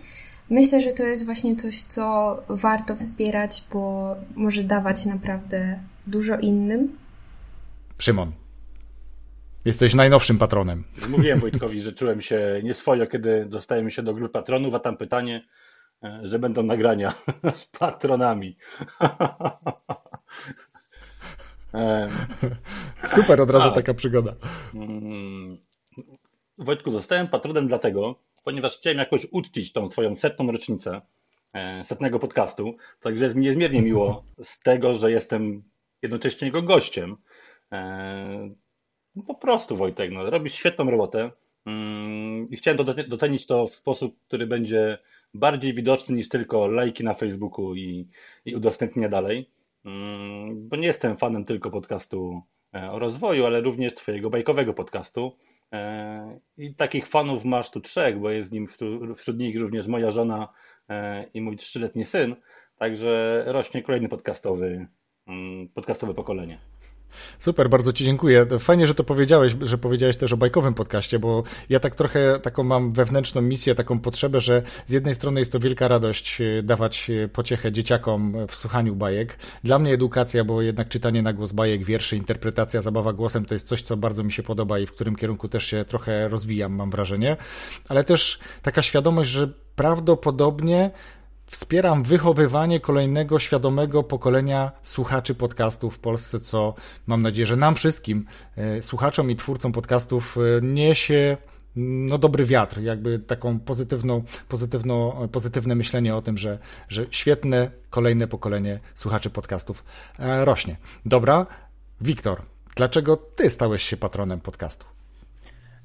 Myślę, że to jest właśnie coś, co warto wspierać, bo może dawać naprawdę dużo innym. Szymon, jesteś najnowszym patronem. Mówiłem Wojtkowi, że czułem się nieswojo, kiedy dostałem się do grupy patronów, a tam pytanie, e, że będą nagrania z patronami. Super, od razu taka przygoda. Mm, Wojtku, zostałem patronem dlatego, ponieważ chciałem jakoś uczcić tą twoją setną rocznicę e, setnego podcastu. Także jest mi niezmiernie miło z tego, że jestem jednocześnie jego gościem. E, no po prostu, Wojtek, no, robisz świetną robotę mm, i chciałem docenić to w sposób, który będzie bardziej widoczny niż tylko lajki na Facebooku i, i udostępnienia dalej. Mm, bo nie jestem fanem tylko podcastu e, o rozwoju, ale również Twojego bajkowego podcastu. E, I takich fanów masz tu trzech, bo jest nim wśród nich również moja żona e, i mój trzyletni syn. Także rośnie kolejny podcastowy, mm, podcastowe pokolenie. Super, bardzo Ci dziękuję. Fajnie, że to powiedziałeś, że powiedziałeś też o bajkowym podcaście, bo ja tak trochę taką mam wewnętrzną misję, taką potrzebę, że z jednej strony jest to wielka radość e, dawać e, pociechę dzieciakom w słuchaniu bajek. Dla mnie edukacja, bo jednak czytanie na głos bajek, wierszy, interpretacja, zabawa głosem to jest coś, co bardzo mi się podoba i w którym kierunku też się trochę rozwijam, mam wrażenie. Ale też taka świadomość, że prawdopodobnie Wspieram wychowywanie kolejnego świadomego pokolenia słuchaczy podcastów w Polsce, co mam nadzieję, że nam wszystkim, e, słuchaczom i twórcom podcastów, e, niesie no, dobry wiatr, jakby taką pozytywną, pozytywną, pozytywne myślenie o tym, że, że świetne kolejne pokolenie słuchaczy podcastów e, rośnie. Dobra, Wiktor, dlaczego ty stałeś się patronem podcastu?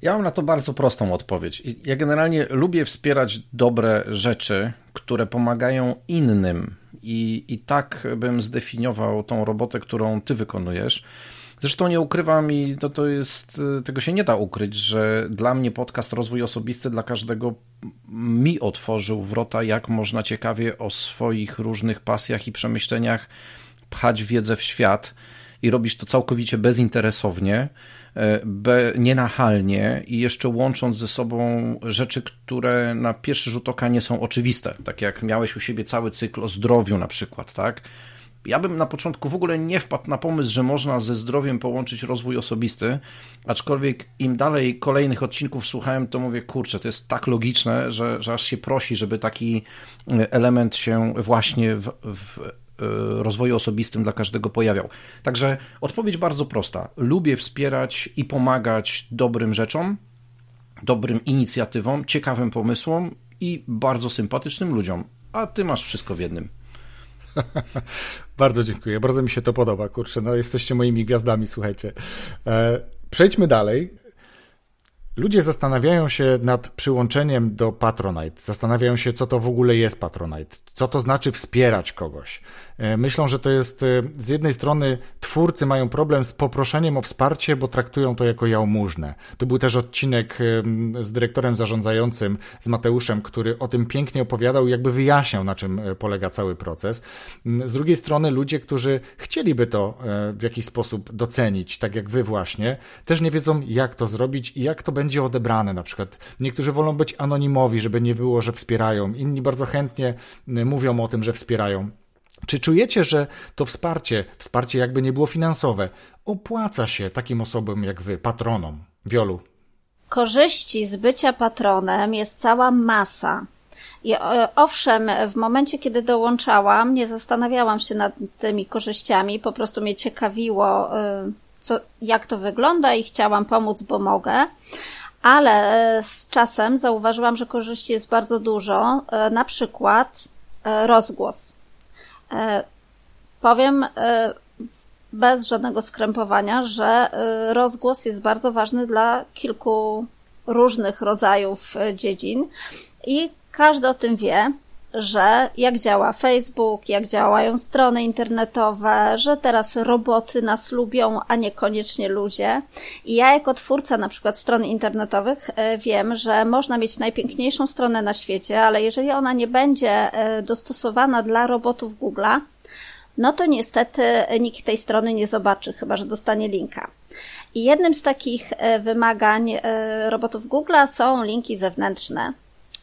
Ja mam na to bardzo prostą odpowiedź. Ja generalnie lubię wspierać dobre rzeczy, które pomagają innym. I, I tak bym zdefiniował tą robotę, którą ty wykonujesz. Zresztą nie ukrywam i to, to jest, tego się nie da ukryć, że dla mnie podcast Rozwój Osobisty dla każdego mi otworzył wrota, jak można ciekawie o swoich różnych pasjach i przemyśleniach pchać wiedzę w świat i robisz to całkowicie bezinteresownie, be, nienachalnie i jeszcze łącząc ze sobą rzeczy, które na pierwszy rzut oka nie są oczywiste. Tak jak miałeś u siebie cały cykl o zdrowiu na przykład, tak? Ja bym na początku w ogóle nie wpadł na pomysł, że można ze zdrowiem połączyć rozwój osobisty, aczkolwiek im dalej kolejnych odcinków słuchałem, to mówię, kurczę, to jest tak logiczne, że, że aż się prosi, żeby taki element się właśnie w, w e, rozwoju osobistym dla każdego pojawiał. Także odpowiedź bardzo prosta. Lubię wspierać i pomagać dobrym rzeczom, dobrym inicjatywom, ciekawym pomysłom i bardzo sympatycznym ludziom. A ty masz wszystko w jednym. bardzo dziękuję, bardzo mi się to podoba, kurczę, no jesteście moimi gwiazdami, słuchajcie. E, przejdźmy dalej. Ludzie zastanawiają się nad przyłączeniem do Patronite. Zastanawiają się, co to w ogóle jest Patronite. Co to znaczy wspierać kogoś. E, myślą, że to jest e, z jednej strony twórcy mają problem z poproszeniem o wsparcie, bo traktują to jako jałmużnę. To był też odcinek e, z dyrektorem zarządzającym, z Mateuszem, który o tym pięknie opowiadał i jakby wyjaśniał, na czym polega cały proces. Z drugiej strony ludzie, którzy chcieliby to w jakiś sposób docenić, tak jak wy właśnie, też nie wiedzą, jak to zrobić i jak to będzie odebrane. Na przykład niektórzy wolą być anonimowi, żeby nie było, że wspierają. Inni bardzo chętnie mówią o tym, że wspierają. Czy czujecie, że to wsparcie, wsparcie jakby nie było finansowe, opłaca się takim osobom jak wy, patronom? Wiolu. Korzyści z bycia patronem jest cała masa. I e, owszem, w momencie, kiedy dołączałam, nie zastanawiałam się nad tymi korzyściami, po prostu mnie ciekawiło, e, co, jak to wygląda i chciałam pomóc, bo mogę. Ale e, z czasem zauważyłam, że korzyści jest bardzo dużo, na przykład rozgłos. E, powiem e, bez żadnego skrępowania, że e, rozgłos jest bardzo ważny dla kilku różnych rodzajów dziedzin i każdy o tym wie, że jak działa Facebook, jak działają strony internetowe, że teraz roboty nas lubią, a niekoniecznie ludzie. I ja jako twórca na przykład stron internetowych wiem, że można mieć najpiękniejszą stronę na świecie, ale jeżeli ona nie będzie dostosowana dla robotów Google'a, no to niestety nikt tej strony nie zobaczy, chyba że dostanie linka. I jednym z takich wymagań robotów Google'a są linki zewnętrzne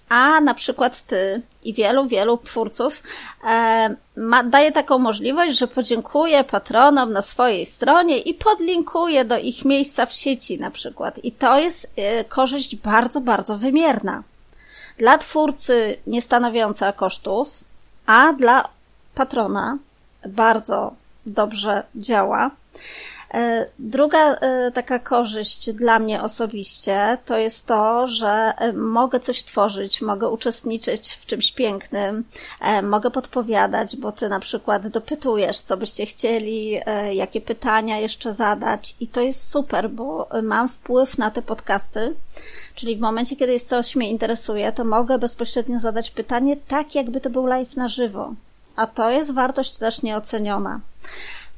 a na przykład ty i wielu, wielu twórców e, ma, daje taką możliwość, że podziękuję patronom na swojej stronie i podlinkuję do ich miejsca w sieci na przykład. I to jest e, korzyść bardzo, bardzo wymierna. Dla twórcy nie stanowiąca kosztów, a dla patrona bardzo dobrze działa. E, druga e, taka korzyść dla mnie osobiście to jest to, że e, mogę coś tworzyć, mogę uczestniczyć w czymś pięknym, mogę podpowiadać, bo ty na przykład dopytujesz, co byście chcieli, jakie pytania jeszcze zadać i to jest super, bo mam wpływ na te podcasty, czyli w momencie, kiedy coś mnie interesuje, to mogę bezpośrednio zadać pytanie tak, jakby to był live na żywo. A to jest wartość też nieoceniona.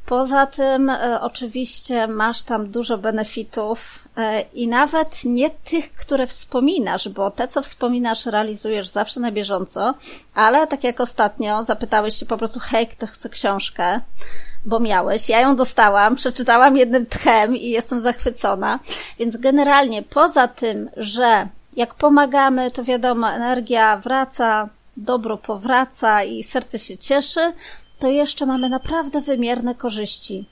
Poza tym, e, oczywiście, masz tam dużo benefitów e, i nawet nie tych, które wspominasz, bo te, co wspominasz, realizujesz zawsze na bieżąco, ale tak jak ostatnio zapytałeś się po prostu, hej, kto chce książkę, bo miałeś. Ja ją dostałam, przeczytałam jednym tchem i jestem zachwycona. Więc generalnie, poza tym, że jak pomagamy, to wiadomo, energia wraca, dobro powraca i serce się cieszy, to jeszcze mamy naprawdę wymierne korzyści.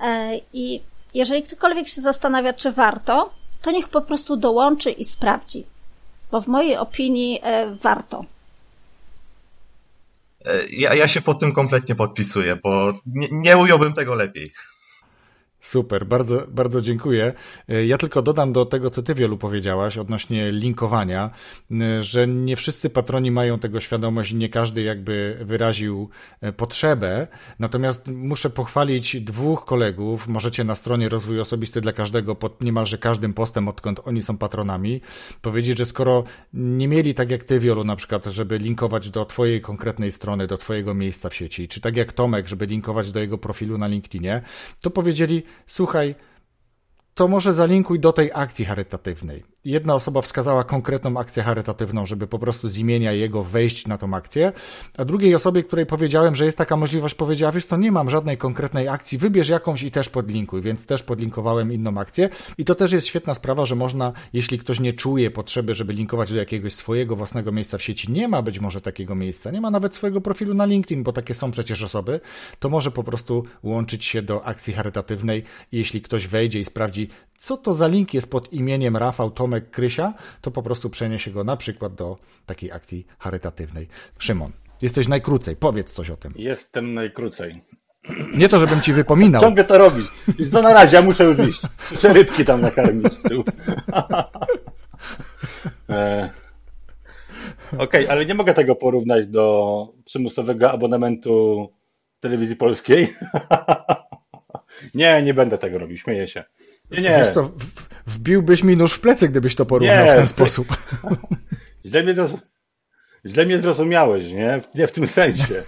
E, I jeżeli ktokolwiek się zastanawia, czy warto, to niech po prostu dołączy i sprawdzi. Bo w mojej opinii e, warto. E, ja, ja się pod tym kompletnie podpisuję, bo nie, nie ująłbym tego lepiej. Super, bardzo, bardzo dziękuję. Ja tylko dodam do tego, co ty wielu powiedziałaś odnośnie linkowania, że nie wszyscy patroni mają tego świadomość, nie każdy jakby wyraził e, potrzebę. Natomiast muszę pochwalić dwóch kolegów, możecie na stronie Rozwój Osobisty dla Każdego pod niemalże każdym postem, odkąd oni są patronami, powiedzieć, że skoro nie mieli tak jak ty, Wiolu, na przykład, żeby linkować do twojej konkretnej strony, do twojego miejsca w sieci, czy tak jak Tomek, żeby linkować do jego profilu na LinkedInie, to powiedzieli, słuchaj, to może zalinkuj do tej akcji charytatywnej jedna osoba wskazała konkretną akcję charytatywną, żeby po prostu z imienia jego wejść na tą akcję, a drugiej osobie, której powiedziałem, że jest taka możliwość, powiedziała, wiesz co, nie mam żadnej konkretnej akcji, wybierz jakąś i też podlinkuj, więc też podlinkowałem inną akcję. I to też jest świetna sprawa, że można, jeśli ktoś nie czuje potrzeby, żeby linkować do jakiegoś swojego własnego miejsca w sieci, nie ma być może takiego miejsca, nie ma nawet swojego profilu na LinkedIn, bo takie są przecież osoby, to może po prostu łączyć się do akcji charytatywnej jeśli ktoś wejdzie i sprawdzi, co to za link jest pod imieniem Rafał Tomek Krysia, to po prostu przeniesie go na przykład do takiej akcji charytatywnej. Szymon, jesteś najkrócej, powiedz coś o tym. Jestem najkrócej. Nie to, żebym ci wypominał. Ciągle to robisz. Co na razie, ja muszę już iść. Muszę rybki tam nakarmić z tyłu. e... Okej, okay, ale nie mogę tego porównać do przymusowego abonamentu telewizji polskiej. nie, nie będę tego robił, śmieję się. Nie, nie. Wiesz co, wbiłbyś mi nóż w plecy, gdybyś to porównał nie, w ten sposób. Źle mnie, zroz... Źle mnie zrozumiałeś, nie? Nie w tym sensie.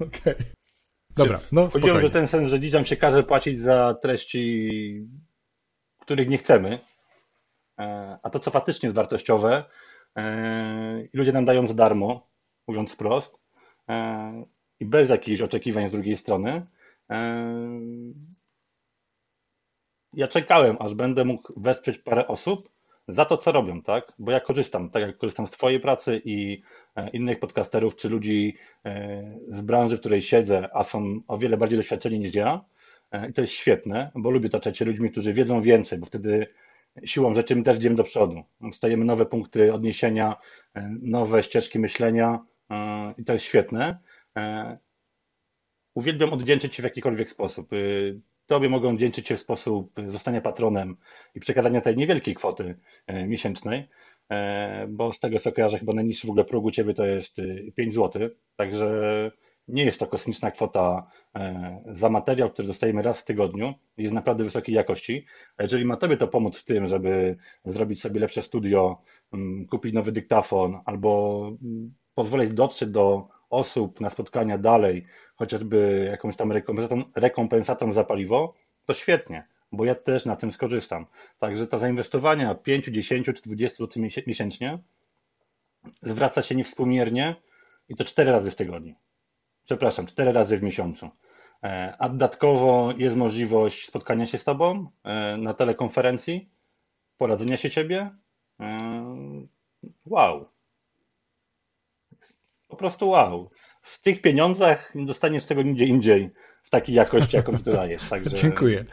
Okej. Okay. Dobra, no Chodziło, że ten sens, że dzieciom się każe płacić za treści, których nie chcemy, e, a to, co faktycznie jest wartościowe, e, ludzie nam dają za darmo, mówiąc wprost, e, i bez jakichś oczekiwań z drugiej strony, ja czekałem, aż będę mógł wesprzeć parę osób za to, co robią, tak? Bo ja korzystam, tak jak korzystam z Twojej pracy i e, innych podcasterów, czy ludzi e, z branży, w której siedzę, a są o wiele bardziej doświadczeni niż ja. E, I to jest świetne, bo lubię otaczać się ludźmi, którzy wiedzą więcej, bo wtedy siłą rzeczy my też idziemy do przodu. Stajemy nowe punkty odniesienia, nowe ścieżki myślenia i to jest świetne. Uwielbiam oddzięczyć się w jakikolwiek sposób. Tobie mogą wdzięczyć się w sposób zostania patronem i przekazania tej niewielkiej kwoty e, miesięcznej, e, bo z tego co kojarzę, chyba najniższy w ogóle próg u ciebie to jest 5 y, zł, także nie jest to kosmiczna kwota e, za materiał, który dostajemy raz w tygodniu, jest naprawdę wysokiej jakości. A jeżeli ma Tobie to pomóc w tym, żeby zrobić sobie lepsze studio, mm, kupić nowy dyktafon albo mm, pozwolić dotrzeć do osób na spotkania dalej, chociażby jakąś tam rekompensatą, rekompensatą za paliwo, to świetnie, bo ja też na tym skorzystam. Także ta zainwestowania 5, 10 czy 20 zł miesięcznie zwraca się niewspółmiernie i to 4 razy w tygodniu. Przepraszam, 4 razy w miesiącu. E, a dodatkowo jest możliwość spotkania się z Tobą e, na telekonferencji, poradzenia się Ciebie. E, wow, po prostu wow. W tych pieniądzach nie dostaniesz tego nigdzie indziej w takiej jakości, jaką ty dajesz. Także dziękuję.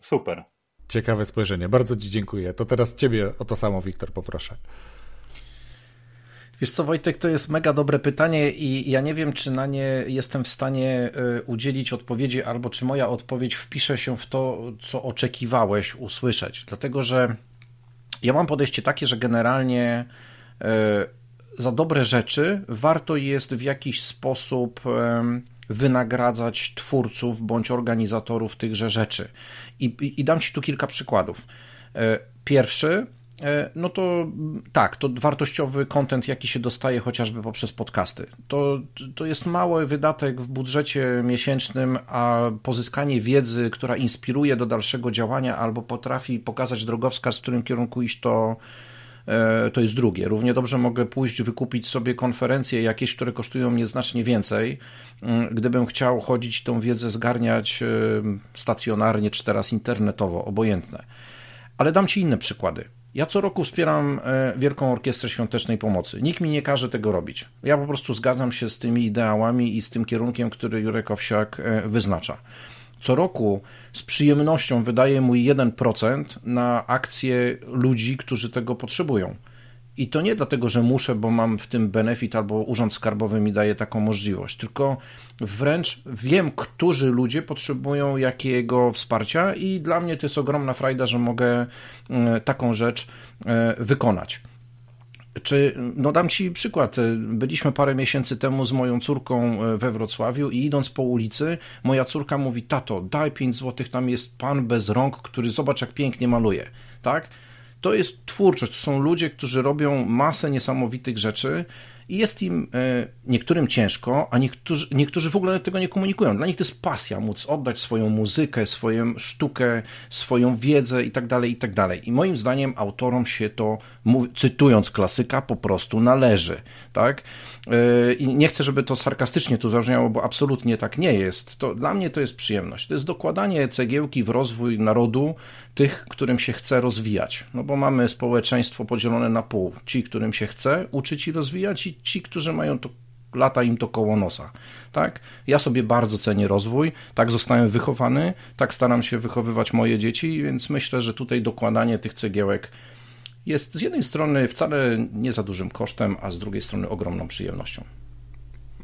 Super. Ciekawe spojrzenie. Bardzo Ci dziękuję. To teraz Ciebie o to samo, Wiktor, poproszę. Wiesz co, Wojtek, to jest mega dobre pytanie i ja nie wiem, czy na nie jestem w stanie y, udzielić odpowiedzi, albo czy moja odpowiedź wpisze się w to, co oczekiwałeś usłyszeć. Dlatego, że ja mam podejście takie, że generalnie y, za dobre rzeczy warto jest w jakiś sposób wynagradzać twórców bądź organizatorów tychże rzeczy. I, i, dam Ci tu kilka przykładów. E, pierwszy, e, no to tak, to wartościowy content, jaki się dostaje chociażby poprzez podcasty. To, to jest mały wydatek w budżecie miesięcznym, a pozyskanie wiedzy, która inspiruje do dalszego działania albo potrafi pokazać drogowskaz, w którym kierunku iść, to to jest drugie. Równie dobrze mogę pójść, wykupić sobie konferencje jakieś, które kosztują mnie znacznie więcej. Mm, gdybym chciał chodzić tą wiedzę zgarniać e, stacjonarnie czy teraz internetowo, obojętne. Ale dam Ci inne przykłady. Ja co roku wspieram e, Wielką Orkiestrę Świątecznej Pomocy. Nikt mi nie każe tego robić. Ja po prostu zgadzam się z tymi ideałami i z tym kierunkiem, który Jurek Owsiak wyznacza co roku z przyjemnością wydaję mój 1% na akcje ludzi, którzy tego potrzebują. I to nie dlatego, że muszę, bo mam w tym benefit albo Urząd Skarbowy mi daje taką możliwość, tylko wręcz wiem, którzy ludzie potrzebują jakiego wsparcia i dla mnie to jest ogromna frajda, że mogę e, taką rzecz e, wykonać. Czy, no dam Ci przykład. Byliśmy parę miesięcy temu z moją córką e, we Wrocławiu i idąc po ulicy, moja córka mówi, tato, daj 5 złotych, tam jest pan bez rąk, który zobacz jak pięknie maluje, tak? To jest twórczość, to są ludzie, którzy robią masę niesamowitych rzeczy i jest im e, niektórym ciężko, a niektórzy, niektórzy w ogóle tego nie komunikują. Dla nich to jest pasja, móc oddać swoją muzykę, swoją sztukę, swoją wiedzę i tak dalej, i tak. I moim zdaniem autorom się to, cytując klasyka, po prostu należy, tak? E, I nie chcę, żeby to sarkastycznie tu zabrzmiało, bo absolutnie tak nie jest. To, dla mnie to jest przyjemność. To jest dokładanie cegiełki w rozwój narodu, tych, którym się chce rozwijać. No bo mamy społeczeństwo podzielone na pół. Ci, którym się chce uczyć i rozwijać i ci, którzy mają to lata im to koło nosa. Tak? Ja sobie bardzo cenię rozwój, tak zostałem wychowany, tak staram się wychowywać moje dzieci, więc myślę, że tutaj dokładanie tych cegiełek jest z jednej strony wcale nie za dużym kosztem, a z drugiej strony ogromną przyjemnością.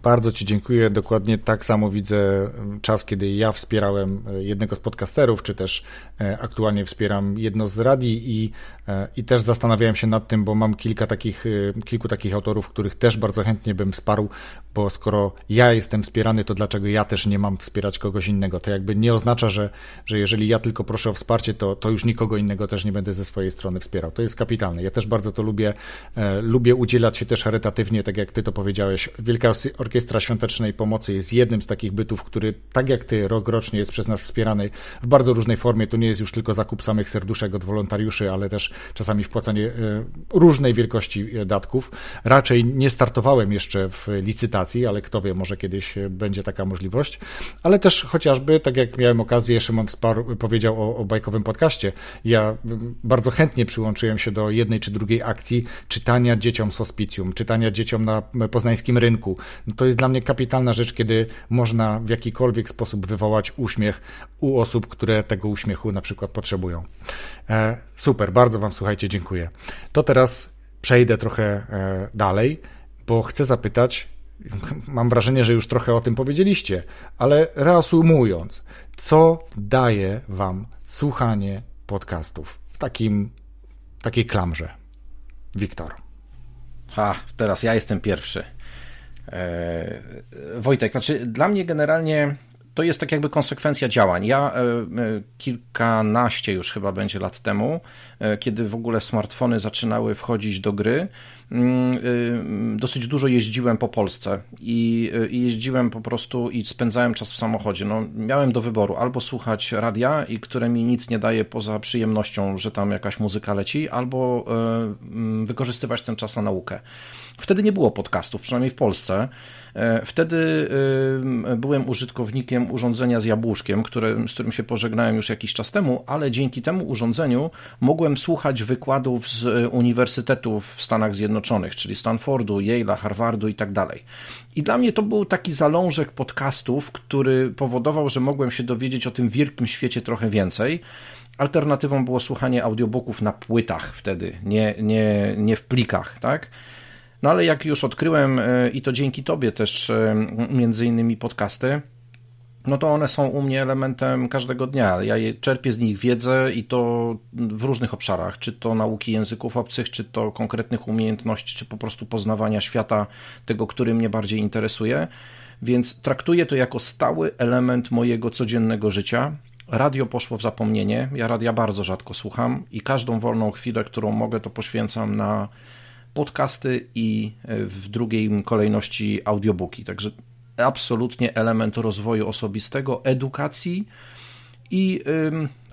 Bardzo Ci dziękuję. Dokładnie tak samo widzę czas, kiedy ja wspierałem e, jednego z podcasterów, czy też e, aktualnie wspieram jedno z radii i, e, i też zastanawiałem się nad tym, bo mam kilka takich, kilku takich autorów, których też bardzo chętnie bym wsparł, bo skoro ja jestem wspierany, to dlaczego ja też nie mam wspierać kogoś innego? To jakby nie oznacza, że, że jeżeli ja tylko proszę o wsparcie, to, to już nikogo innego też nie będę ze swojej strony wspierał. To jest kapitalne. Ja też bardzo to lubię. Lubię udzielać się też charytatywnie, tak jak Ty to powiedziałeś. Wielka Orkiestra Orkiestra Świątecznej Pomocy jest jednym z takich bytów, który tak jak ty rok rocznie jest przez nas wspierany w bardzo różnej formie. To nie jest już tylko zakup samych serduszek od wolontariuszy, ale też czasami wpłacanie e, różnej wielkości e, datków. Raczej nie startowałem jeszcze w licytacji, ale kto wie, może kiedyś e, będzie taka możliwość. Ale też chociażby, tak jak miałem okazję, Szymon Spar powiedział o, o bajkowym podcaście, ja bardzo chętnie przyłączyłem się do jednej czy drugiej akcji czytania dzieciom z hospicjum, czytania dzieciom na poznańskim rynku. No to jest dla mnie kapitalna rzecz, kiedy można w jakikolwiek sposób wywołać uśmiech u osób, które tego uśmiechu na przykład potrzebują. E, super, bardzo Wam słuchajcie, dziękuję. To teraz przejdę trochę e, dalej, bo chcę zapytać, mam wrażenie, że już trochę o tym powiedzieliście, ale reasumując, co daje Wam słuchanie podcastów w takim, takiej klamrze? Wiktor. Ha, teraz ja jestem pierwszy. E, Wojtek, znaczy dla mnie generalnie to jest tak jakby konsekwencja działań. Ja e, e, kilkanaście już chyba będzie lat temu, kiedy w ogóle smartfony zaczynały wchodzić do gry, mm, dosyć dużo jeździłem po Polsce i, jeździłem po prostu i spędzałem czas w samochodzie. No, miałem do wyboru albo słuchać radia, i które mi nic nie daje poza przyjemnością, że tam jakaś muzyka leci, albo wykorzystywać ten czas na naukę. Wtedy nie było podcastów, przynajmniej w Polsce. E, wtedy e, byłem użytkownikiem urządzenia z jabłuszkiem, które, z którym się pożegnałem już jakiś czas temu, ale dzięki temu urządzeniu mogłem słuchać wykładów z uniwersytetów w Stanach Zjednoczonych, czyli Stanfordu, Yale'a, Harvardu i tak dalej. I dla mnie to był taki zalążek podcastów, który powodował, że mogłem się dowiedzieć o tym wielkim świecie trochę więcej. Alternatywą było słuchanie audiobooków na płytach wtedy, nie, nie, nie w plikach, tak? No ale jak już odkryłem e, i to dzięki Tobie też e, między innymi podcasty, no to one są u mnie elementem każdego dnia. Ja czerpię z nich wiedzę i to w różnych obszarach, czy to nauki języków obcych, czy to konkretnych umiejętności, czy po prostu poznawania świata, tego, który mnie bardziej interesuje. Więc traktuję to jako stały element mojego codziennego życia. Radio poszło w zapomnienie. Ja radia bardzo rzadko słucham i każdą wolną chwilę, którą mogę, to poświęcam na podcasty i e, w drugiej kolejności audiobooki. Także absolutnie element rozwoju osobistego, edukacji i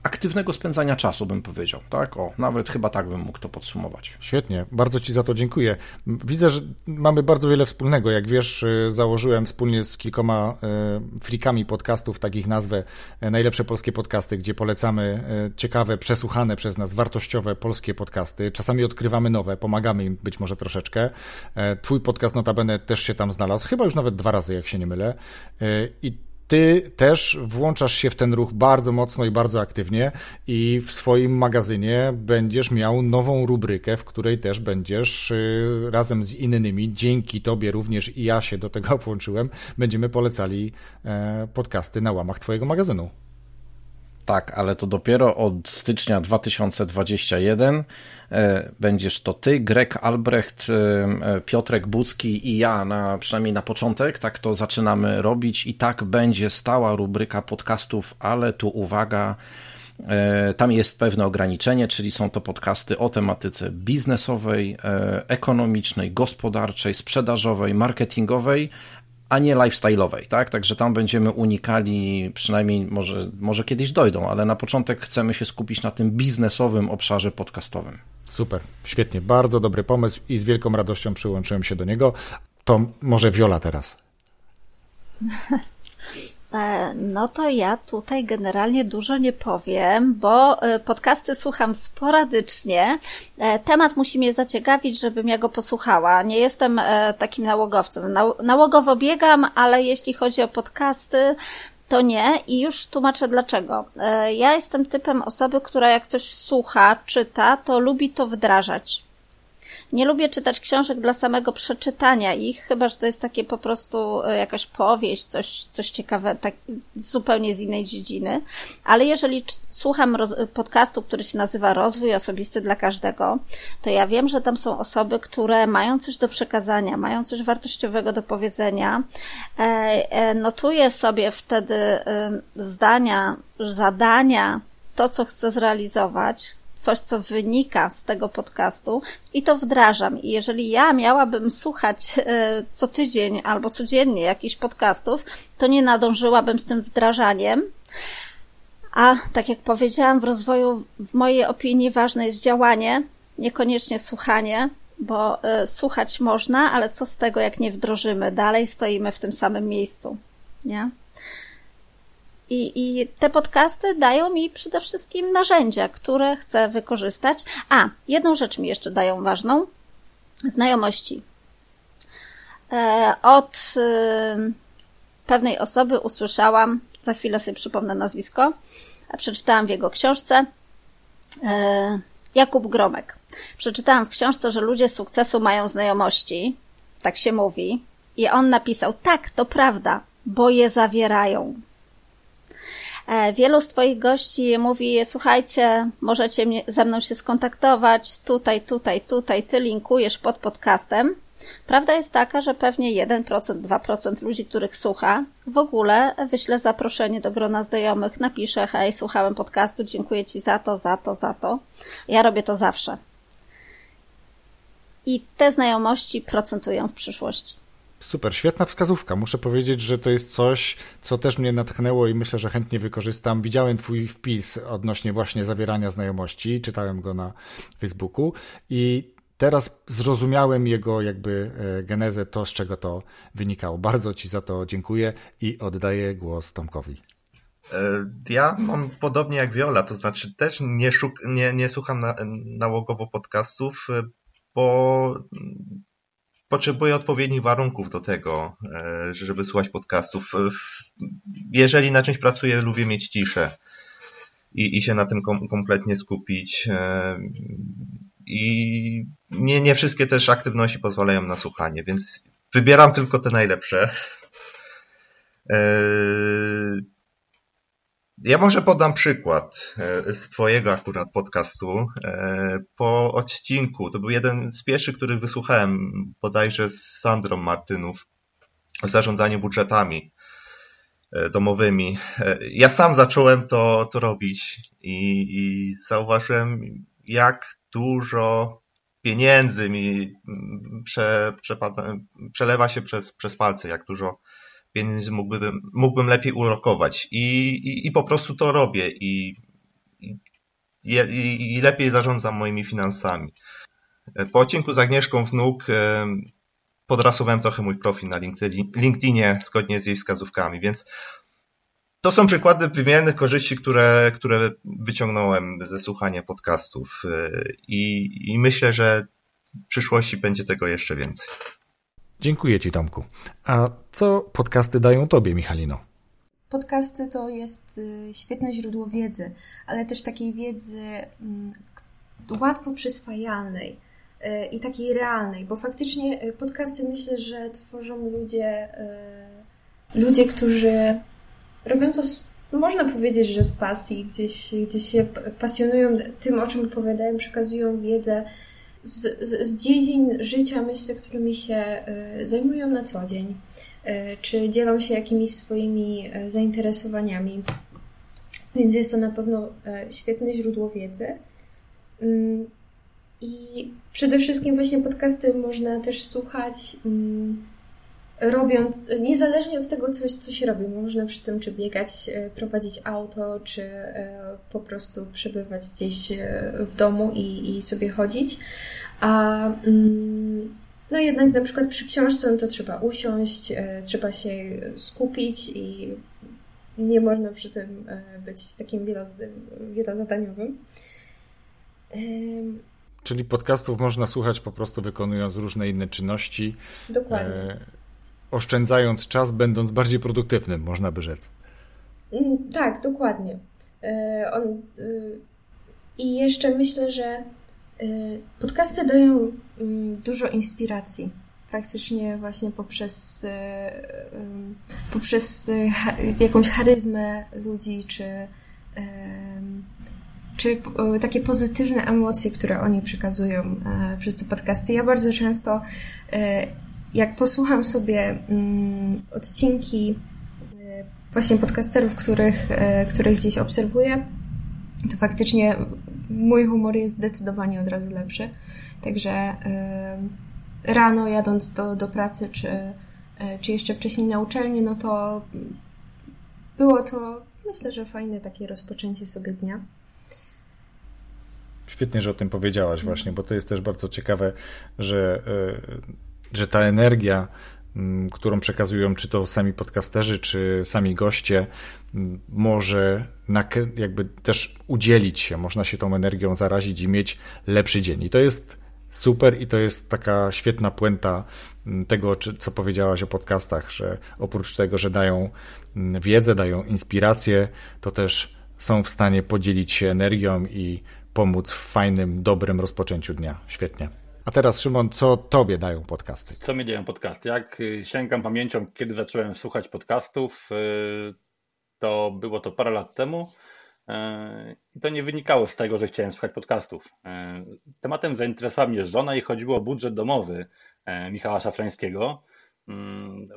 aktywnego spędzania czasu, bym powiedział. Tak? O, nawet chyba tak bym mógł to podsumować. Świetnie, bardzo Ci za to dziękuję. Widzę, że mamy bardzo wiele wspólnego. Jak wiesz, y, założyłem wspólnie z kilkoma y, frikami podcastów, takich nazwę y, Najlepsze Polskie Podcasty, gdzie polecamy ciekawe, przesłuchane przez nas, wartościowe polskie podcasty. Czasami odkrywamy nowe, pomagamy im być może troszeczkę. Twój podcast notabene też się tam znalazł, chyba już nawet dwa razy, jak się nie mylę. I ty też włączasz się w ten ruch bardzo mocno i bardzo aktywnie i w swoim magazynie będziesz miał nową rubrykę, w której też będziesz y, razem z innymi, dzięki tobie również i ja się do tego włączyłem, będziemy polecali e, podcasty na łamach twojego magazynu. Tak, ale to dopiero od stycznia 2021 e, będziesz to ty, Greg Albrecht, e, e, Piotrek Bucki i ja, na, przynajmniej na początek, tak to zaczynamy robić i tak będzie stała rubryka podcastów, ale tu uwaga, tam jest pewne ograniczenie, czyli są to podcasty o tematyce biznesowej, ekonomicznej, gospodarczej, sprzedażowej, marketingowej, a nie lifestyle'owej, tak? Także tam będziemy unikali, przynajmniej może, może kiedyś dojdą, ale na początek chcemy się skupić na tym biznesowym obszarze podcastowym. Super, świetnie, bardzo dobry pomysł i z wielką radością przyłączyłem się do niego. To może Wiola teraz. E, no to ja tutaj generalnie dużo nie powiem, bo e, podcasty słucham sporadycznie. E, temat musi mnie zaciekawić, żebym ja go posłuchała. Nie jestem takim nałogowcem. Nałogowo biegam, ale jeśli chodzi o podcasty, to nie i już tłumaczę dlaczego. Ja jestem typem osoby, która jak coś słucha, czyta, to lubi to wdrażać. Nie lubię czytać książek dla samego przeczytania ich, chyba że to jest takie po prostu e, jakaś powieść, coś, coś ciekawe, tak zupełnie z innej dziedziny. Ale jeżeli słucham podcastu, który się nazywa Rozwój Osobisty dla Każdego, to ja wiem, że tam są osoby, które mają coś do przekazania, mają coś wartościowego do powiedzenia. E, e, notuję sobie wtedy zdania, zadania, to, co chcę zrealizować, coś, co wynika z tego podcastu i to wdrażam. I jeżeli ja miałabym słuchać e, co tydzień albo codziennie jakichś podcastów, to nie nadążyłabym z tym wdrażaniem. A tak jak powiedziałam, w rozwoju, w mojej opinii, ważne jest działanie, niekoniecznie słuchanie, bo y, słuchać można, ale co z tego, jak nie wdrożymy? Dalej stoimy w tym samym miejscu, nie? I, I te podcasty dają mi przede wszystkim narzędzia, które chcę wykorzystać. A, jedną rzecz mi jeszcze dają ważną. Znajomości. E, od e, pewnej osoby usłyszałam, za chwilę sobie przypomnę nazwisko, przeczytałam w jego książce, e, Jakub Gromek. Przeczytałam w książce, że ludzie sukcesu mają znajomości, tak się mówi, i on napisał, tak, to prawda, bo je zawierają. E, wielu z Twoich gości mówi, słuchajcie, możecie mnie, ze mną się skontaktować tutaj, tutaj, tutaj, Ty linkujesz pod podcastem. Prawda jest taka, że pewnie 1%, 2% ludzi, których słucha, w ogóle wyśle zaproszenie do grona znajomych, napisze, hej, słuchałem podcastu, dziękuję Ci za to, za to, za to. Ja robię to zawsze. I te znajomości procentują w przyszłości. Super, świetna wskazówka. Muszę powiedzieć, że to jest coś, co też mnie natchnęło i myślę, że chętnie wykorzystam. Widziałem Twój wpis odnośnie właśnie zawierania znajomości, czytałem go na Facebooku i teraz zrozumiałem jego jakby e, genezę, to z czego to wynikało. Bardzo Ci za to dziękuję i oddaję głos Tomkowi. E, ja mam podobnie jak Viola, to znaczy też nie, szuk- nie, nie słucham na, nałogowo podcastów, e, bo potrzebuję odpowiednich warunków do tego, e, żeby słuchać podcastów. Jeżeli na czymś pracuję, lubię mieć ciszę i, i się na tym kom, kompletnie skupić. E, I nie, nie wszystkie też aktywności pozwalają na słuchanie, więc wybieram tylko te najlepsze. Ja może podam przykład e, z Twojego akurat podcastu. E, po odcinku, to był jeden z pierwszych, który wysłuchałem bodajże z Sandrą Martynów o zarządzaniu budżetami e, domowymi. Ja sam zacząłem to, to robić i, i zauważyłem, jak dużo pieniędzy mi mm, prze, przelewa się przez, przez palce, jak dużo pieniędzy mógłbym, mógłbym lepiej ulokować. I, i, i po prostu to robię i, i, i lepiej zarządzam moimi finansami. Po odcinku z Agnieszką Wnuk podrasowałem trochę mój profil na LinkedInie zgodnie z jej wskazówkami, więc to są przykłady wymiernych korzyści, które, które wyciągnąłem ze słuchania podcastów i, i myślę, że w przyszłości będzie tego jeszcze więcej. Dziękuję Ci, Tomku. A co podcasty dają Tobie, Michalino? podcasty to jest świetne źródło wiedzy, ale też takiej wiedzy mm, łatwo przyswajalnej i takiej realnej, bo faktycznie podcasty myślę, że tworzą ludzie, ludzie, którzy robią to można powiedzieć, że z pasji, gdzieś, gdzieś się pasjonują tym, o czym opowiadają, przekazują wiedzę z, z, z dziedzin życia, myślę, którymi się y, zajmują na co dzień, y, czy dzielą się jakimiś swoimi y, zainteresowaniami. Więc jest to na pewno świetne źródło wiedzy. Mm, I przede wszystkim właśnie podcasty można też słuchać mm, robiąc, niezależnie od tego, co, co się robi, można przy tym czy biegać, e, prowadzić auto, czy e, po prostu przebywać gdzieś e, w domu i, i sobie chodzić. A mm, no jednak na przykład przy książce no to trzeba usiąść, trzeba się skupić i nie można przy tym być takim wielozadaniowym. Czyli podcastów można słuchać po prostu wykonując różne inne czynności. Dokładnie oszczędzając czas, będąc bardziej produktywnym, można by rzec. Mm, tak, dokładnie. E, y, I jeszcze myślę, że y, podcasty dają mm, dużo inspiracji. Faktycznie właśnie poprzez, poprzez jakąś charyzmę ludzi, czy, czy takie pozytywne emocje, które oni przekazują e, przez te podcasty. Ja bardzo często e, jak posłucham sobie mm, odcinki e, właśnie podcasterów, których, e, których gdzieś obserwuję, to faktycznie mój humor jest zdecydowanie od razu lepszy. Także e, rano jadąc do, do pracy, czy, czy jeszcze wcześniej na uczelni, no to było to myślę, że fajne takie rozpoczęcie sobie dnia. Świetnie, że o tym powiedziałaś właśnie, bo to jest też bardzo ciekawe, że że ta energia, mm, którą przekazują czy to sami podcasterzy, czy sami goście, mm, może jakby też udzielić się, można się tą energią zarazić i mieć lepszy dzień. I to jest super i to jest taka świetna puenta mm, tego, co powiedziałaś o podcastach, że oprócz tego, że dają wiedzę, dają inspirację, to też są w stanie podzielić się energią i pomóc w fajnym, dobrym rozpoczęciu dnia. Świetnie. A teraz, Szymon, co tobie dają podcasty? Co mi dają podcasty? Jak y, sięgam pamięcią, kiedy zacząłem słuchać podcastów, y, to było to parę lat temu. Y, I to nie wynikało z tego, że chciałem słuchać podcastów. Tematem zainteresowała mnie żona i chodziło o budżet domowy Michała Szafrańskiego.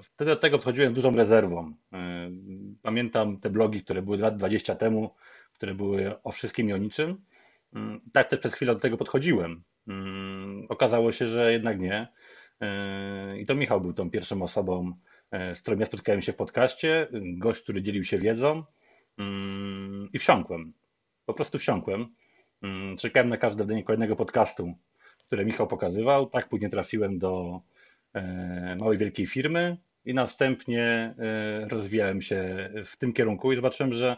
Wtedy do tego podchodziłem dużą rezerwą. Pamiętam te blogi, które były lat 20 temu, które były o wszystkim i o niczym. Tak też przez chwilę do tego podchodziłem. Mm, okazało się, że jednak nie. E, I to Michał był tą pierwszą osobą, e, z którą ja spotkałem się w podcaście. Gość, który dzielił się wiedzą mm, i wsiąkłem. Po prostu wsiąkłem. Mm, czekałem na każde dnie kolejnego podcastu, które Michał pokazywał. Tak później trafiłem do e, małej, wielkiej firmy i następnie rozwijałem się w tym kierunku i zobaczyłem, że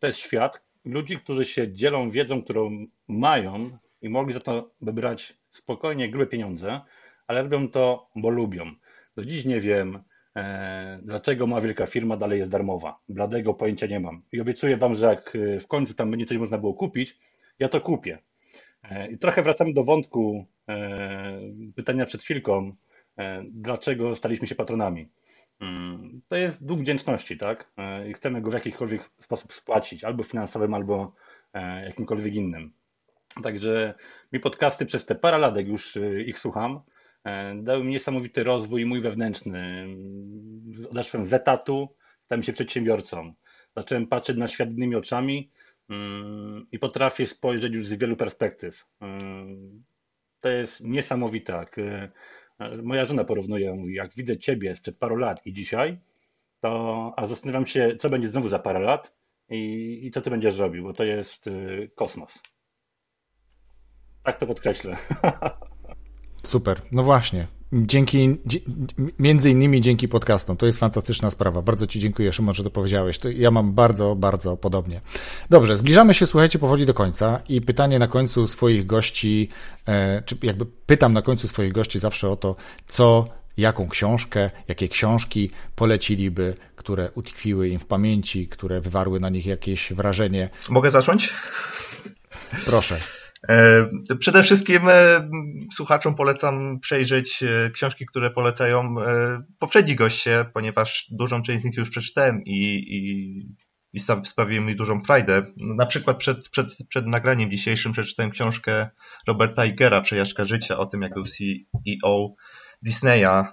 to jest świat ludzi, którzy się dzielą wiedzą, którą mają i mogli za to wybrać spokojnie grube pieniądze, ale robią to, bo lubią. Do dziś nie wiem, e, dlaczego ma wielka firma dalej jest darmowa. Bladego pojęcia nie mam. I obiecuję Wam, że jak e, w końcu tam będzie coś można było kupić, ja to kupię. E, I trochę wracamy do wątku e, pytania przed chwilką, e, dlaczego staliśmy się patronami. Mm, to jest dług wdzięczności, tak? E, I chcemy go w jakikolwiek sposób spłacić, albo finansowym, albo jakimkolwiek innym. Także mi podcasty przez te parę lat, już y, ich słucham, e, dały mi niesamowity rozwój mój wewnętrzny. Odeszłem z etatu, stałem się przedsiębiorcą. Zacząłem patrzeć na świat innymi oczami mm, i potrafię spojrzeć już z wielu perspektyw. Mm, to jest niesamowite. E, moja żona porównuje, jak widzę ciebie sprzed paru lat i dzisiaj, to a zastanawiam się, co będzie znowu za parę lat i, i co ty będziesz robił, bo to jest kosmos. Tak to podkreślę. Super, no właśnie. Dzięki, między innymi dzięki podcastom. To jest fantastyczna sprawa. Bardzo Ci dziękuję, Szymon, że to powiedziałeś. To ja mam bardzo, bardzo podobnie. Dobrze, zbliżamy się, słuchajcie, powoli do końca i pytanie na końcu swoich gości, e, czy jakby pytam na końcu swoich gości zawsze o to, co jaką książkę, jakie książki poleciliby, które utkwiły im w pamięci, które wywarły na nich jakieś wrażenie. Mogę zacząć? Proszę. E, przede wszystkim e, słuchaczom polecam przejrzeć e, książki, które polecają poprzedni goście, ponieważ dużą część z nich już przeczytałem i, i, i sprawiły mi dużą frajdę. Na przykład przed, przed, przed nagraniem dzisiejszym przeczytałem książkę Roberta Igera, Przejażdżka życia, o tym jak był CEO Disneya.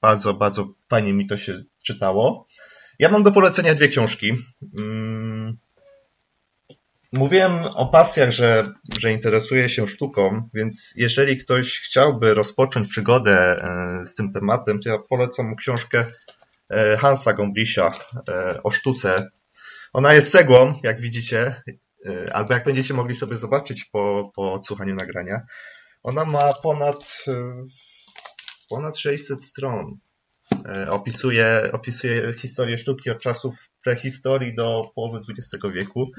Bardzo, bardzo fajnie mi to się czytało. Ja mam do polecenia dwie książki. Mówiłem o pasjach, że, że interesuję się sztuką, więc jeżeli ktoś chciałby rozpocząć przygodę e, z tym tematem, to ja polecam mu książkę e, Hansa Gombrisia e, o sztuce. Ona jest cegłą, jak widzicie, albo jak będziecie mogli sobie zobaczyć po, po odsłuchaniu nagrania. Ona ma ponad, ponad 600 stron. Opisuje, opisuje historię sztuki od czasów prehistorii do połowy XX wieku.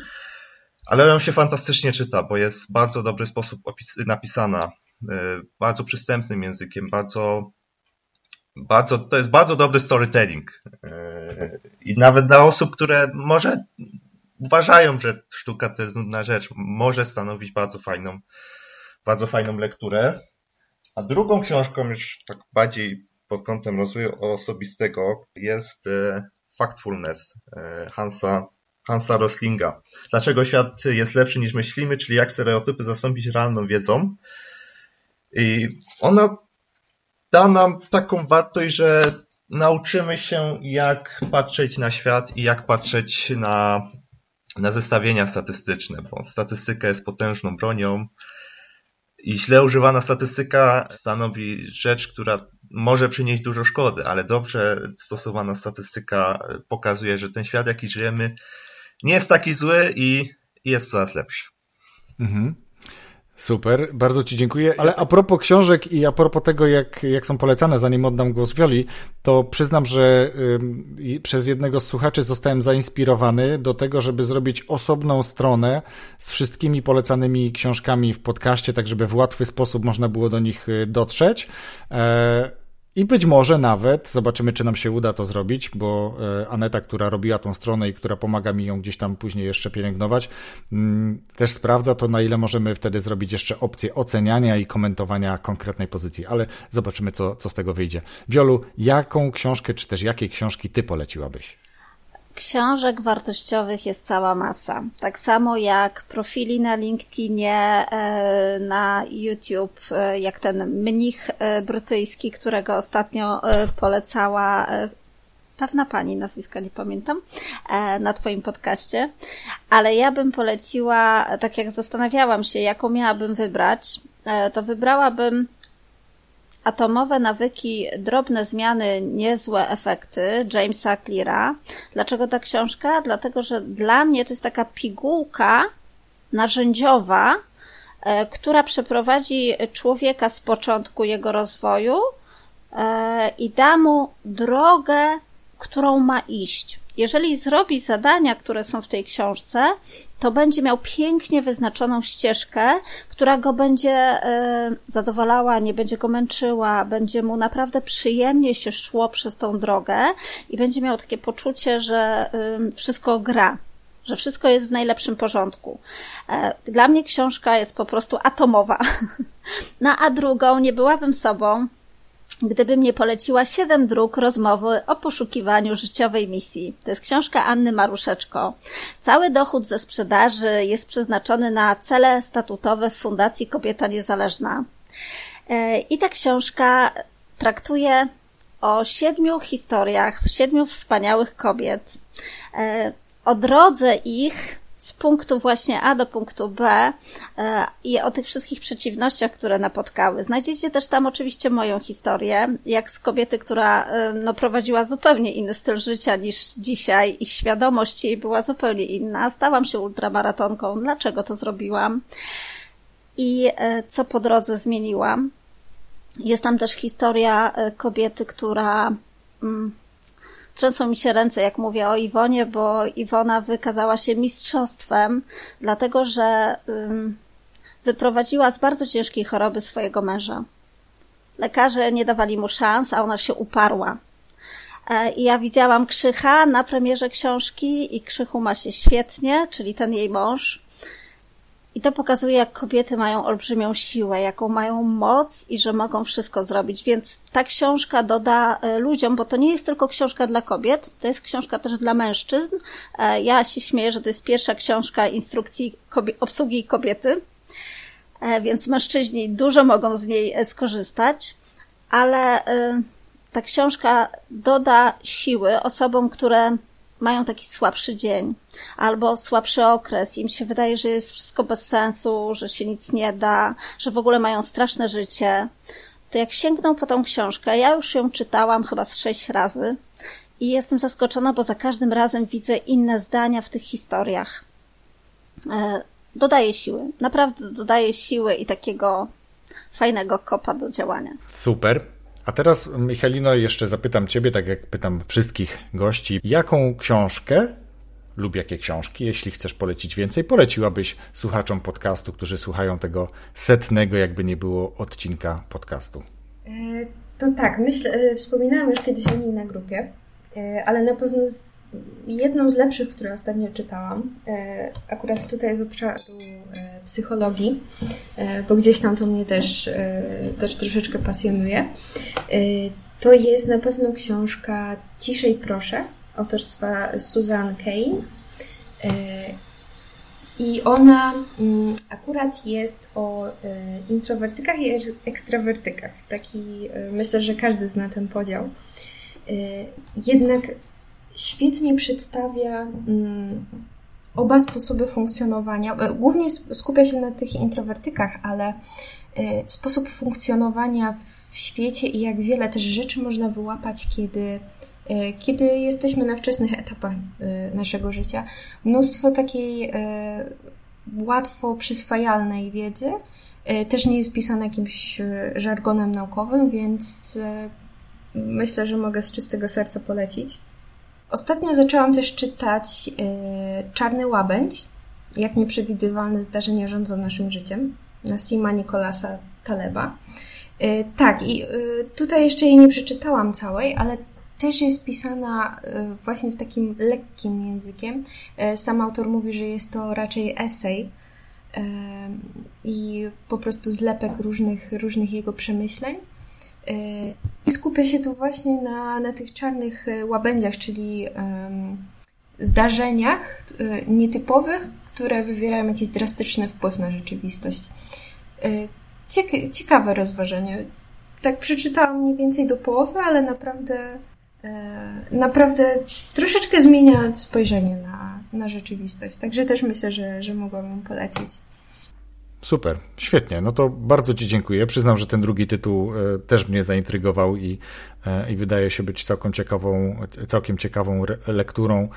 Ale ją się fantastycznie czyta, bo jest w bardzo dobry sposób napisana, e, bardzo przystępnym językiem, bardzo, bardzo, to jest bardzo dobry storytelling. E, I nawet dla osób, które może uważają, że sztuka to jest nudna rzecz, może stanowić bardzo fajną, bardzo fajną lekturę. A drugą książką, już tak bardziej pod kątem rozwoju osobistego, jest e, Factfulness Hansa Hansa Roslinga. Dlaczego świat jest lepszy niż myślimy, czyli jak stereotypy zastąpić realną wiedzą. I ona da nam taką wartość, że nauczymy się, jak patrzeć na świat i jak patrzeć na, na zestawienia statystyczne, bo statystyka jest potężną bronią i źle używana statystyka stanowi rzecz, która może przynieść dużo szkody, ale dobrze stosowana statystyka pokazuje, że ten świat, jaki żyjemy, nie jest taki zły i jest coraz lepszy. Mhm. Super, bardzo Ci dziękuję. Ale a propos książek i a propos tego, jak, jak są polecane, zanim oddam głos Wioli, to przyznam, że y, przez jednego z słuchaczy zostałem zainspirowany do tego, żeby zrobić osobną stronę z wszystkimi polecanymi książkami w podcaście, tak żeby w łatwy sposób można było do nich y, dotrzeć. E, i być może nawet, zobaczymy czy nam się uda to zrobić, bo e, Aneta, która robiła tą stronę i która pomaga mi ją gdzieś tam później jeszcze pielęgnować, mm, też sprawdza to, na ile możemy wtedy zrobić jeszcze opcję oceniania i komentowania konkretnej pozycji, ale zobaczymy, co, co z tego wyjdzie. Wiolu, jaką książkę, czy też jakie książki ty poleciłabyś? Książek wartościowych jest cała masa. Tak samo jak profili na LinkedInie, e, na YouTube, e, jak ten mnich e, brytyjski, którego ostatnio polecała pewna pani, nazwiska nie pamiętam, na Twoim podcaście. Ale ja bym poleciła, tak jak zastanawiałam się, jaką miałabym wybrać, to wybrałabym Atomowe nawyki, drobne zmiany, niezłe efekty Jamesa Cleara. Dlaczego ta książka? Dlatego, że dla mnie to jest taka pigułka narzędziowa, e, która przeprowadzi człowieka z początku jego rozwoju e, i da mu drogę, którą ma iść. Jeżeli zrobi zadania, które są w tej książce, to będzie miał pięknie wyznaczoną ścieżkę, która go będzie y, zadowalała, nie będzie go męczyła, będzie mu naprawdę przyjemnie się szło przez tą drogę i będzie miał takie poczucie, że wszystko gra że wszystko jest w najlepszym porządku. E, dla mnie książka jest po prostu atomowa. No a drugą nie byłabym sobą, gdybym nie poleciła siedem dróg rozmowy o poszukiwaniu życiowej misji. To jest książka Anny Maruszeczko. Cały dochód ze sprzedaży jest przeznaczony na cele statutowe w Fundacji Kobieta Niezależna. E, I ta książka traktuje o siedmiu historiach, siedmiu wspaniałych kobiet, e, o drodze ich z punktu właśnie A do punktu B e, i o tych wszystkich przeciwnościach, które napotkały. Znajdziecie też tam oczywiście moją historię, jak z kobiety, która e, no, prowadziła zupełnie inny styl życia niż dzisiaj i świadomość jej była zupełnie inna. Stałam się ultramaratonką. Dlaczego to zrobiłam? I e, co po drodze zmieniłam? Jest tam też historia kobiety, która mm, Trzęsą mi się ręce, jak mówię o Iwonie, bo Iwona wykazała się mistrzostwem, dlatego że wyprowadziła z bardzo ciężkiej choroby swojego męża. Lekarze nie dawali mu szans, a ona się uparła. E, I ja widziałam Krzycha na premierze książki i Krzychu ma się świetnie, czyli ten jej mąż. I to pokazuje, jak kobiety mają olbrzymią siłę, jaką mają moc i że mogą wszystko zrobić. Więc ta książka doda e, ludziom, bo to nie jest tylko książka dla kobiet, to jest książka też dla mężczyzn. E, ja się śmieję, że to jest pierwsza książka instrukcji obsługi kobiety, więc mężczyźni dużo mogą z niej skorzystać, ale ta książka doda siły osobom, które mają taki słabszy dzień albo słabszy okres, im się wydaje, że jest wszystko bez sensu, że się nic nie da, że w ogóle mają straszne życie, to jak sięgną po tą książkę, ja już ją czytałam chyba z sześć razy i jestem zaskoczona, bo za każdym razem widzę inne zdania w tych historiach. E, dodaje siły, naprawdę dodaje siły i takiego fajnego kopa do działania. Super. A teraz, Michalino, jeszcze zapytam Ciebie, tak jak pytam wszystkich gości, jaką książkę lub jakie książki, jeśli chcesz polecić więcej, poleciłabyś słuchaczom podcastu, którzy słuchają tego setnego, jakby nie było, odcinka podcastu? E, to tak, myślę, e, wspominałam już kiedyś o niej na grupie. E, ale na pewno z, jedną z lepszych, które ostatnio czytałam, e, akurat tutaj z obszaru e, psychologii, bo gdzieś tam to mnie też, też troszeczkę pasjonuje, to jest na pewno książka Ciszej proszę autorstwa Susan Kane. I ona mm, akurat jest o introwertykach i ekstrawertykach. Taki, myślę, że każdy zna ten podział. Y, jednak świetnie przedstawia mm, oba sposoby funkcjonowania. Y, głównie skupia się na tych introwertykach, ale y, sposób funkcjonowania w świecie i jak wiele też rzeczy można wyłapać, kiedy, kiedy jesteśmy na wczesnych etapach naszego życia. Mnóstwo takiej łatwo przyswajalnej wiedzy też nie jest pisane jakimś żargonem naukowym, więc myślę, że mogę z czystego serca polecić. Ostatnio zaczęłam też czytać yy, Czarny Łabędź, jak nieprzewidywalne zdarzenia rządzą naszym życiem, Nasima Nikolasa Taleba. Yy, tak, i yy, tutaj jeszcze jej nie przeczytałam całej, ale też jest pisana właśnie w takim lekkim językiem. Sam autor mówi, że jest to raczej esej i po prostu zlepek różnych, różnych jego przemyśleń. I skupia się tu właśnie na, na tych czarnych e, łabędziach, czyli zdarzeniach e, nietypowych, które wywierają jakiś drastyczny wpływ na rzeczywistość. E, cieka ciekawe rozważenie. Tak przeczytałam mniej więcej do połowy, ale naprawdę naprawdę troszeczkę zmienia spojrzenie na, na rzeczywistość. Także też myślę, że, że mogłabym polecić. Super, świetnie. No to bardzo Ci dziękuję. Przyznam, że ten drugi tytuł e, też mnie zaintrygował i, e, i wydaje się być całkiem ciekawą, całkiem ciekawą lekturą,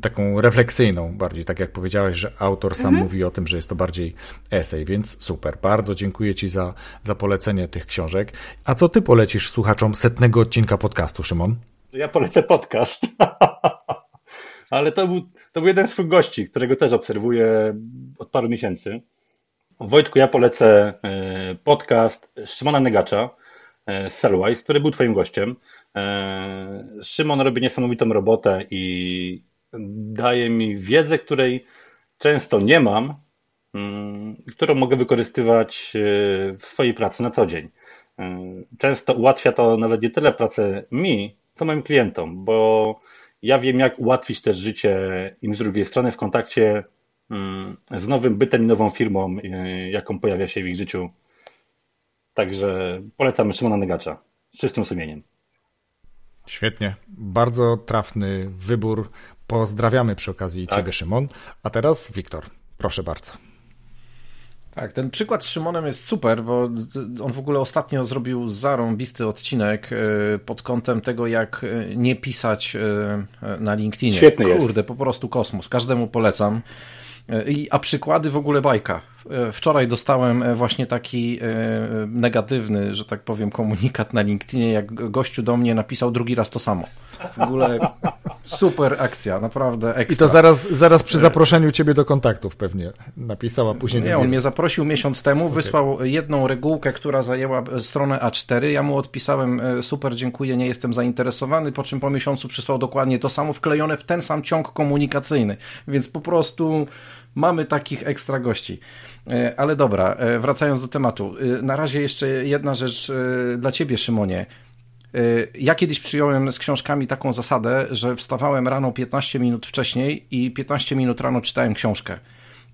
taką refleksyjną bardziej, tak jak powiedziałeś, że autor sam mhm. mówi o tym, że jest to bardziej esej, więc super. Bardzo dziękuję Ci za, za polecenie tych książek. A co Ty polecisz słuchaczom setnego odcinka podcastu, Szymon? Ja polecę podcast. Ale to był, to był jeden z gości, którego też obserwuję od paru miesięcy. Wojtku, ja polecę e, podcast Szymona Negacza e, z Cellwise, który był Twoim gościem. E, Szymon robi niesamowitą robotę i daje mi wiedzę, której często nie mam, mm, którą mogę wykorzystywać w swojej pracy na co dzień. Często ułatwia to nawet nie tyle pracę mi, co moim klientom, bo ja wiem, jak ułatwić też życie im z drugiej strony w kontakcie z nowym bytem i nową firmą, y, jaką pojawia się w ich życiu. Także polecam Szymona Negacza z czystym sumieniem. Świetnie. Bardzo trafny wybór. Pozdrawiamy przy okazji tak. Ciebie, Szymon. A teraz Wiktor, proszę bardzo. Tak, ten przykład z Szymonem jest super, bo on w ogóle ostatnio zrobił zarąbisty odcinek y, pod kątem tego, jak y, nie pisać na LinkedInie. Świetny Kurde, jest. po prostu kosmos. Każdemu polecam. E, a przykłady w ogóle bajka. E, wczoraj dostałem e, właśnie taki negatywny, że tak powiem, komunikat na LinkedInie, jak gościu do mnie napisał drugi raz to samo. W ogóle Super akcja, naprawdę ekstra. I to zaraz, zaraz przy zaproszeniu ciebie do kontaktów pewnie napisała później. Nie, on mnie zaprosił miesiąc temu, okay. wysłał jedną regułkę, która zajęła stronę A4. Ja mu odpisałem e, super, dziękuję, nie jestem zainteresowany, po czym po miesiącu przysłał dokładnie to samo, wklejone w ten sam ciąg komunikacyjny. Więc po prostu mamy takich ekstra gości. E, ale dobra, e, wracając do tematu. Na razie jeszcze jedna rzecz dla ciebie, Szymonie. Ja kiedyś przyjąłem z książkami taką zasadę, że wstawałem rano 15 minut wcześniej i 15 minut rano czytałem książkę.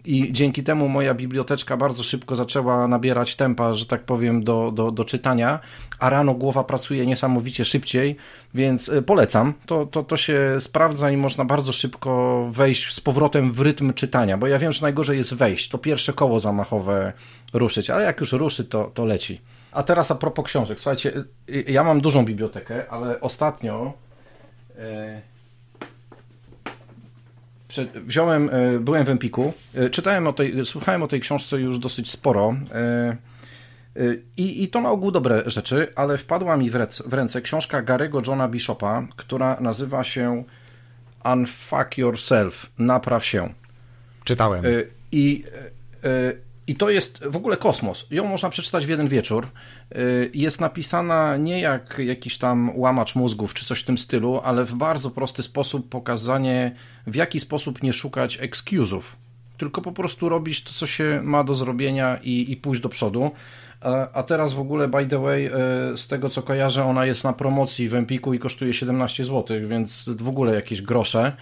I dzięki temu moja biblioteczka bardzo szybko zaczęła nabierać tempa, że tak powiem, do, do, do czytania, a rano głowa pracuje niesamowicie szybciej, więc y, polecam. To, to, to się sprawdza i można bardzo szybko wejść z powrotem w rytm czytania, bo ja wiem, że najgorzej jest wejść, to pierwsze koło zamachowe ruszyć, ale jak już ruszy, to, to leci. A teraz a propos książek. Słuchajcie, y, ja mam dużą bibliotekę, ale ostatnio przed, wziąłem, e, byłem w Empiku, e, czytałem o tej, słuchałem o tej książce już dosyć sporo i, i to na ogół dobre rzeczy, ale wpadła mi w ręce, w ręce książka Garego Johna Bishopa, która nazywa się Unfuck Yourself, napraw się. Czytałem. I i to jest w ogóle kosmos. Ją można przeczytać w jeden wieczór. Y, jest napisana nie jak jakiś tam łamacz mózgów czy coś w tym stylu, ale w bardzo prosty sposób pokazanie, w jaki sposób nie szukać excuse'ów, tylko po prostu robić to, co się ma do zrobienia i, i pójść do przodu. A teraz w ogóle, by the way, y, z tego co kojarzę, ona jest na promocji w Empiku i kosztuje 17 zł, więc w ogóle jakieś grosze.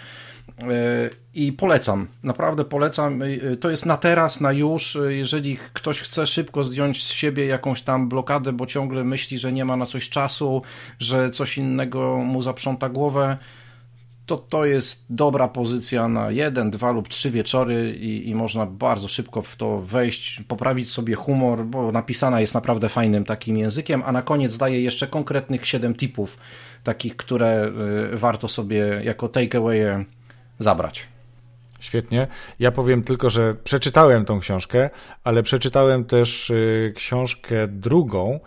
I polecam, naprawdę polecam. E, to jest na teraz, na już. E, jeżeli ktoś chce szybko zdjąć z siebie jakąś tam blokadę, bo ciągle myśli, że nie ma na coś czasu, że coś innego mu zaprząta głowę, to to jest dobra pozycja na jeden, dwa lub trzy wieczory i, i można bardzo szybko w to wejść, poprawić sobie humor, bo napisana jest naprawdę fajnym takim językiem, a na koniec daje jeszcze konkretnych siedem tipów, takich, które warto sobie jako takeaway zabrać. Świetnie. Ja powiem tylko, że przeczytałem tą książkę, ale przeczytałem też y, książkę drugą,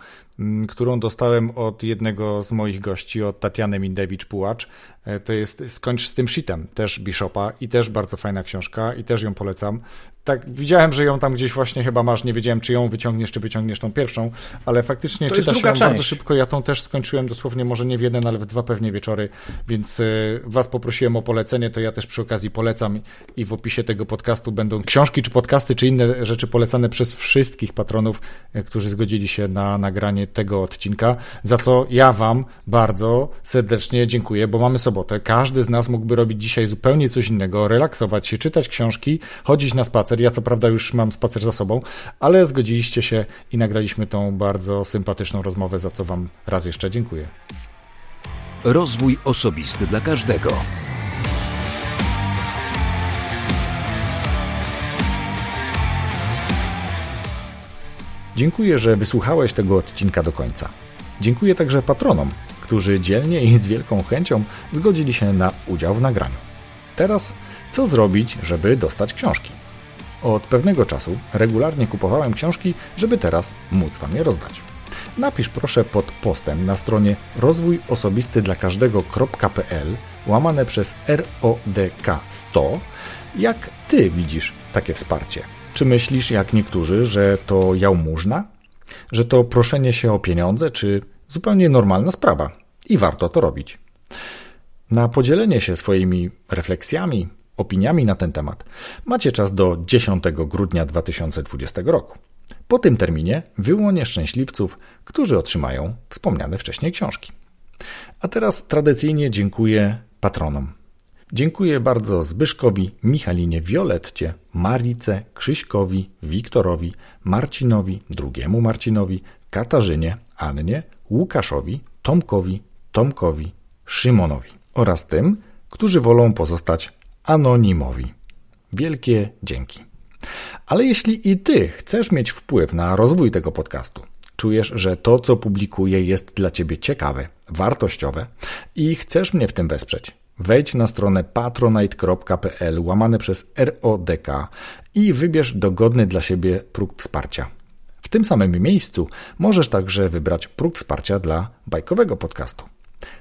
którą dostałem od jednego z moich gości, od Tatiany Mindewicz-Pułacz. E, to jest Skończ z tym shitem, też Bishopa i też bardzo fajna książka i też ją polecam tak, widziałem, że ją tam gdzieś właśnie chyba masz, nie wiedziałem, czy ją wyciągniesz, czy wyciągniesz tą pierwszą, ale faktycznie to czytasz ją część. bardzo szybko. Ja tą też skończyłem dosłownie może nie w jeden, ale w dwa pewnie wieczory, więc y, was poprosiłem o polecenie, to ja też przy okazji polecam i w opisie tego podcastu będą książki, czy podcasty, czy inne rzeczy polecane przez wszystkich patronów, y, którzy zgodzili się na nagranie tego odcinka, za co ja wam bardzo serdecznie dziękuję, bo mamy sobotę. Każdy z nas mógłby robić dzisiaj zupełnie coś innego, relaksować się, czytać książki, chodzić na spacer, spacer. Ja co prawda już mam spacer za sobą, ale zgodziliście się i nagraliśmy tą bardzo sympatyczną rozmowę, za co Wam raz jeszcze dziękuję. Rozwój osobisty dla każdego. Dziękuję, że wysłuchałeś tego odcinka do końca. Dziękuję także patronom, którzy dzielnie i z wielką chęcią zgodzili się na udział w nagraniu. Teraz co zrobić, żeby dostać książki? Od pewnego czasu regularnie kupowałem książki, żeby teraz móc Wam je rozdać. Napisz proszę pod postem na stronie rozwój osobisty dla każdego.pl łamane przez RODK 100 jak Ty widzisz takie wsparcie. Czy myślisz jak niektórzy, że to jałmużna? Że to proszenie się o pieniądze, czy zupełnie normalna sprawa i warto to robić? Na podzielenie się swoimi refleksjami, opiniami na ten temat, macie czas do 10 grudnia 2020 roku. Po tym terminie wyłonię szczęśliwców, którzy otrzymają wspomniane wcześniej książki. A teraz tradycyjnie dziękuję patronom. Dziękuję bardzo Zbyszkowi, Michalinie Violetcie, Marice, Krzyśkowi, Wiktorowi, Marcinowi, drugiemu Marcinowi, Katarzynie, Annie, Łukaszowi, Tomkowi, Tomkowi, Szymonowi oraz tym, którzy wolą pozostać anonimowi. Wielkie dzięki. Ale jeśli i ty chcesz mieć wpływ na rozwój tego podcastu, czujesz, że to, co publikuję, jest dla ciebie ciekawe, wartościowe i chcesz mnie w tym wesprzeć, wejdź na stronę patronite.pl łamane przez RODK i wybierz dogodny dla siebie próg wsparcia. W tym samym miejscu możesz także wybrać próg wsparcia dla bajkowego podcastu.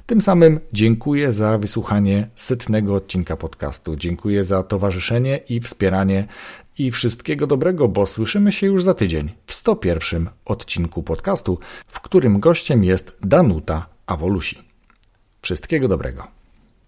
Tym samym dziękuję za wysłuchanie setnego odcinka podcastu. Dziękuję za towarzyszenie i wspieranie i wszystkiego dobrego, bo słyszymy się już za tydzień w 101 odcinku podcastu, w którym gościem jest Danuta Awolusi. Wszystkiego dobrego.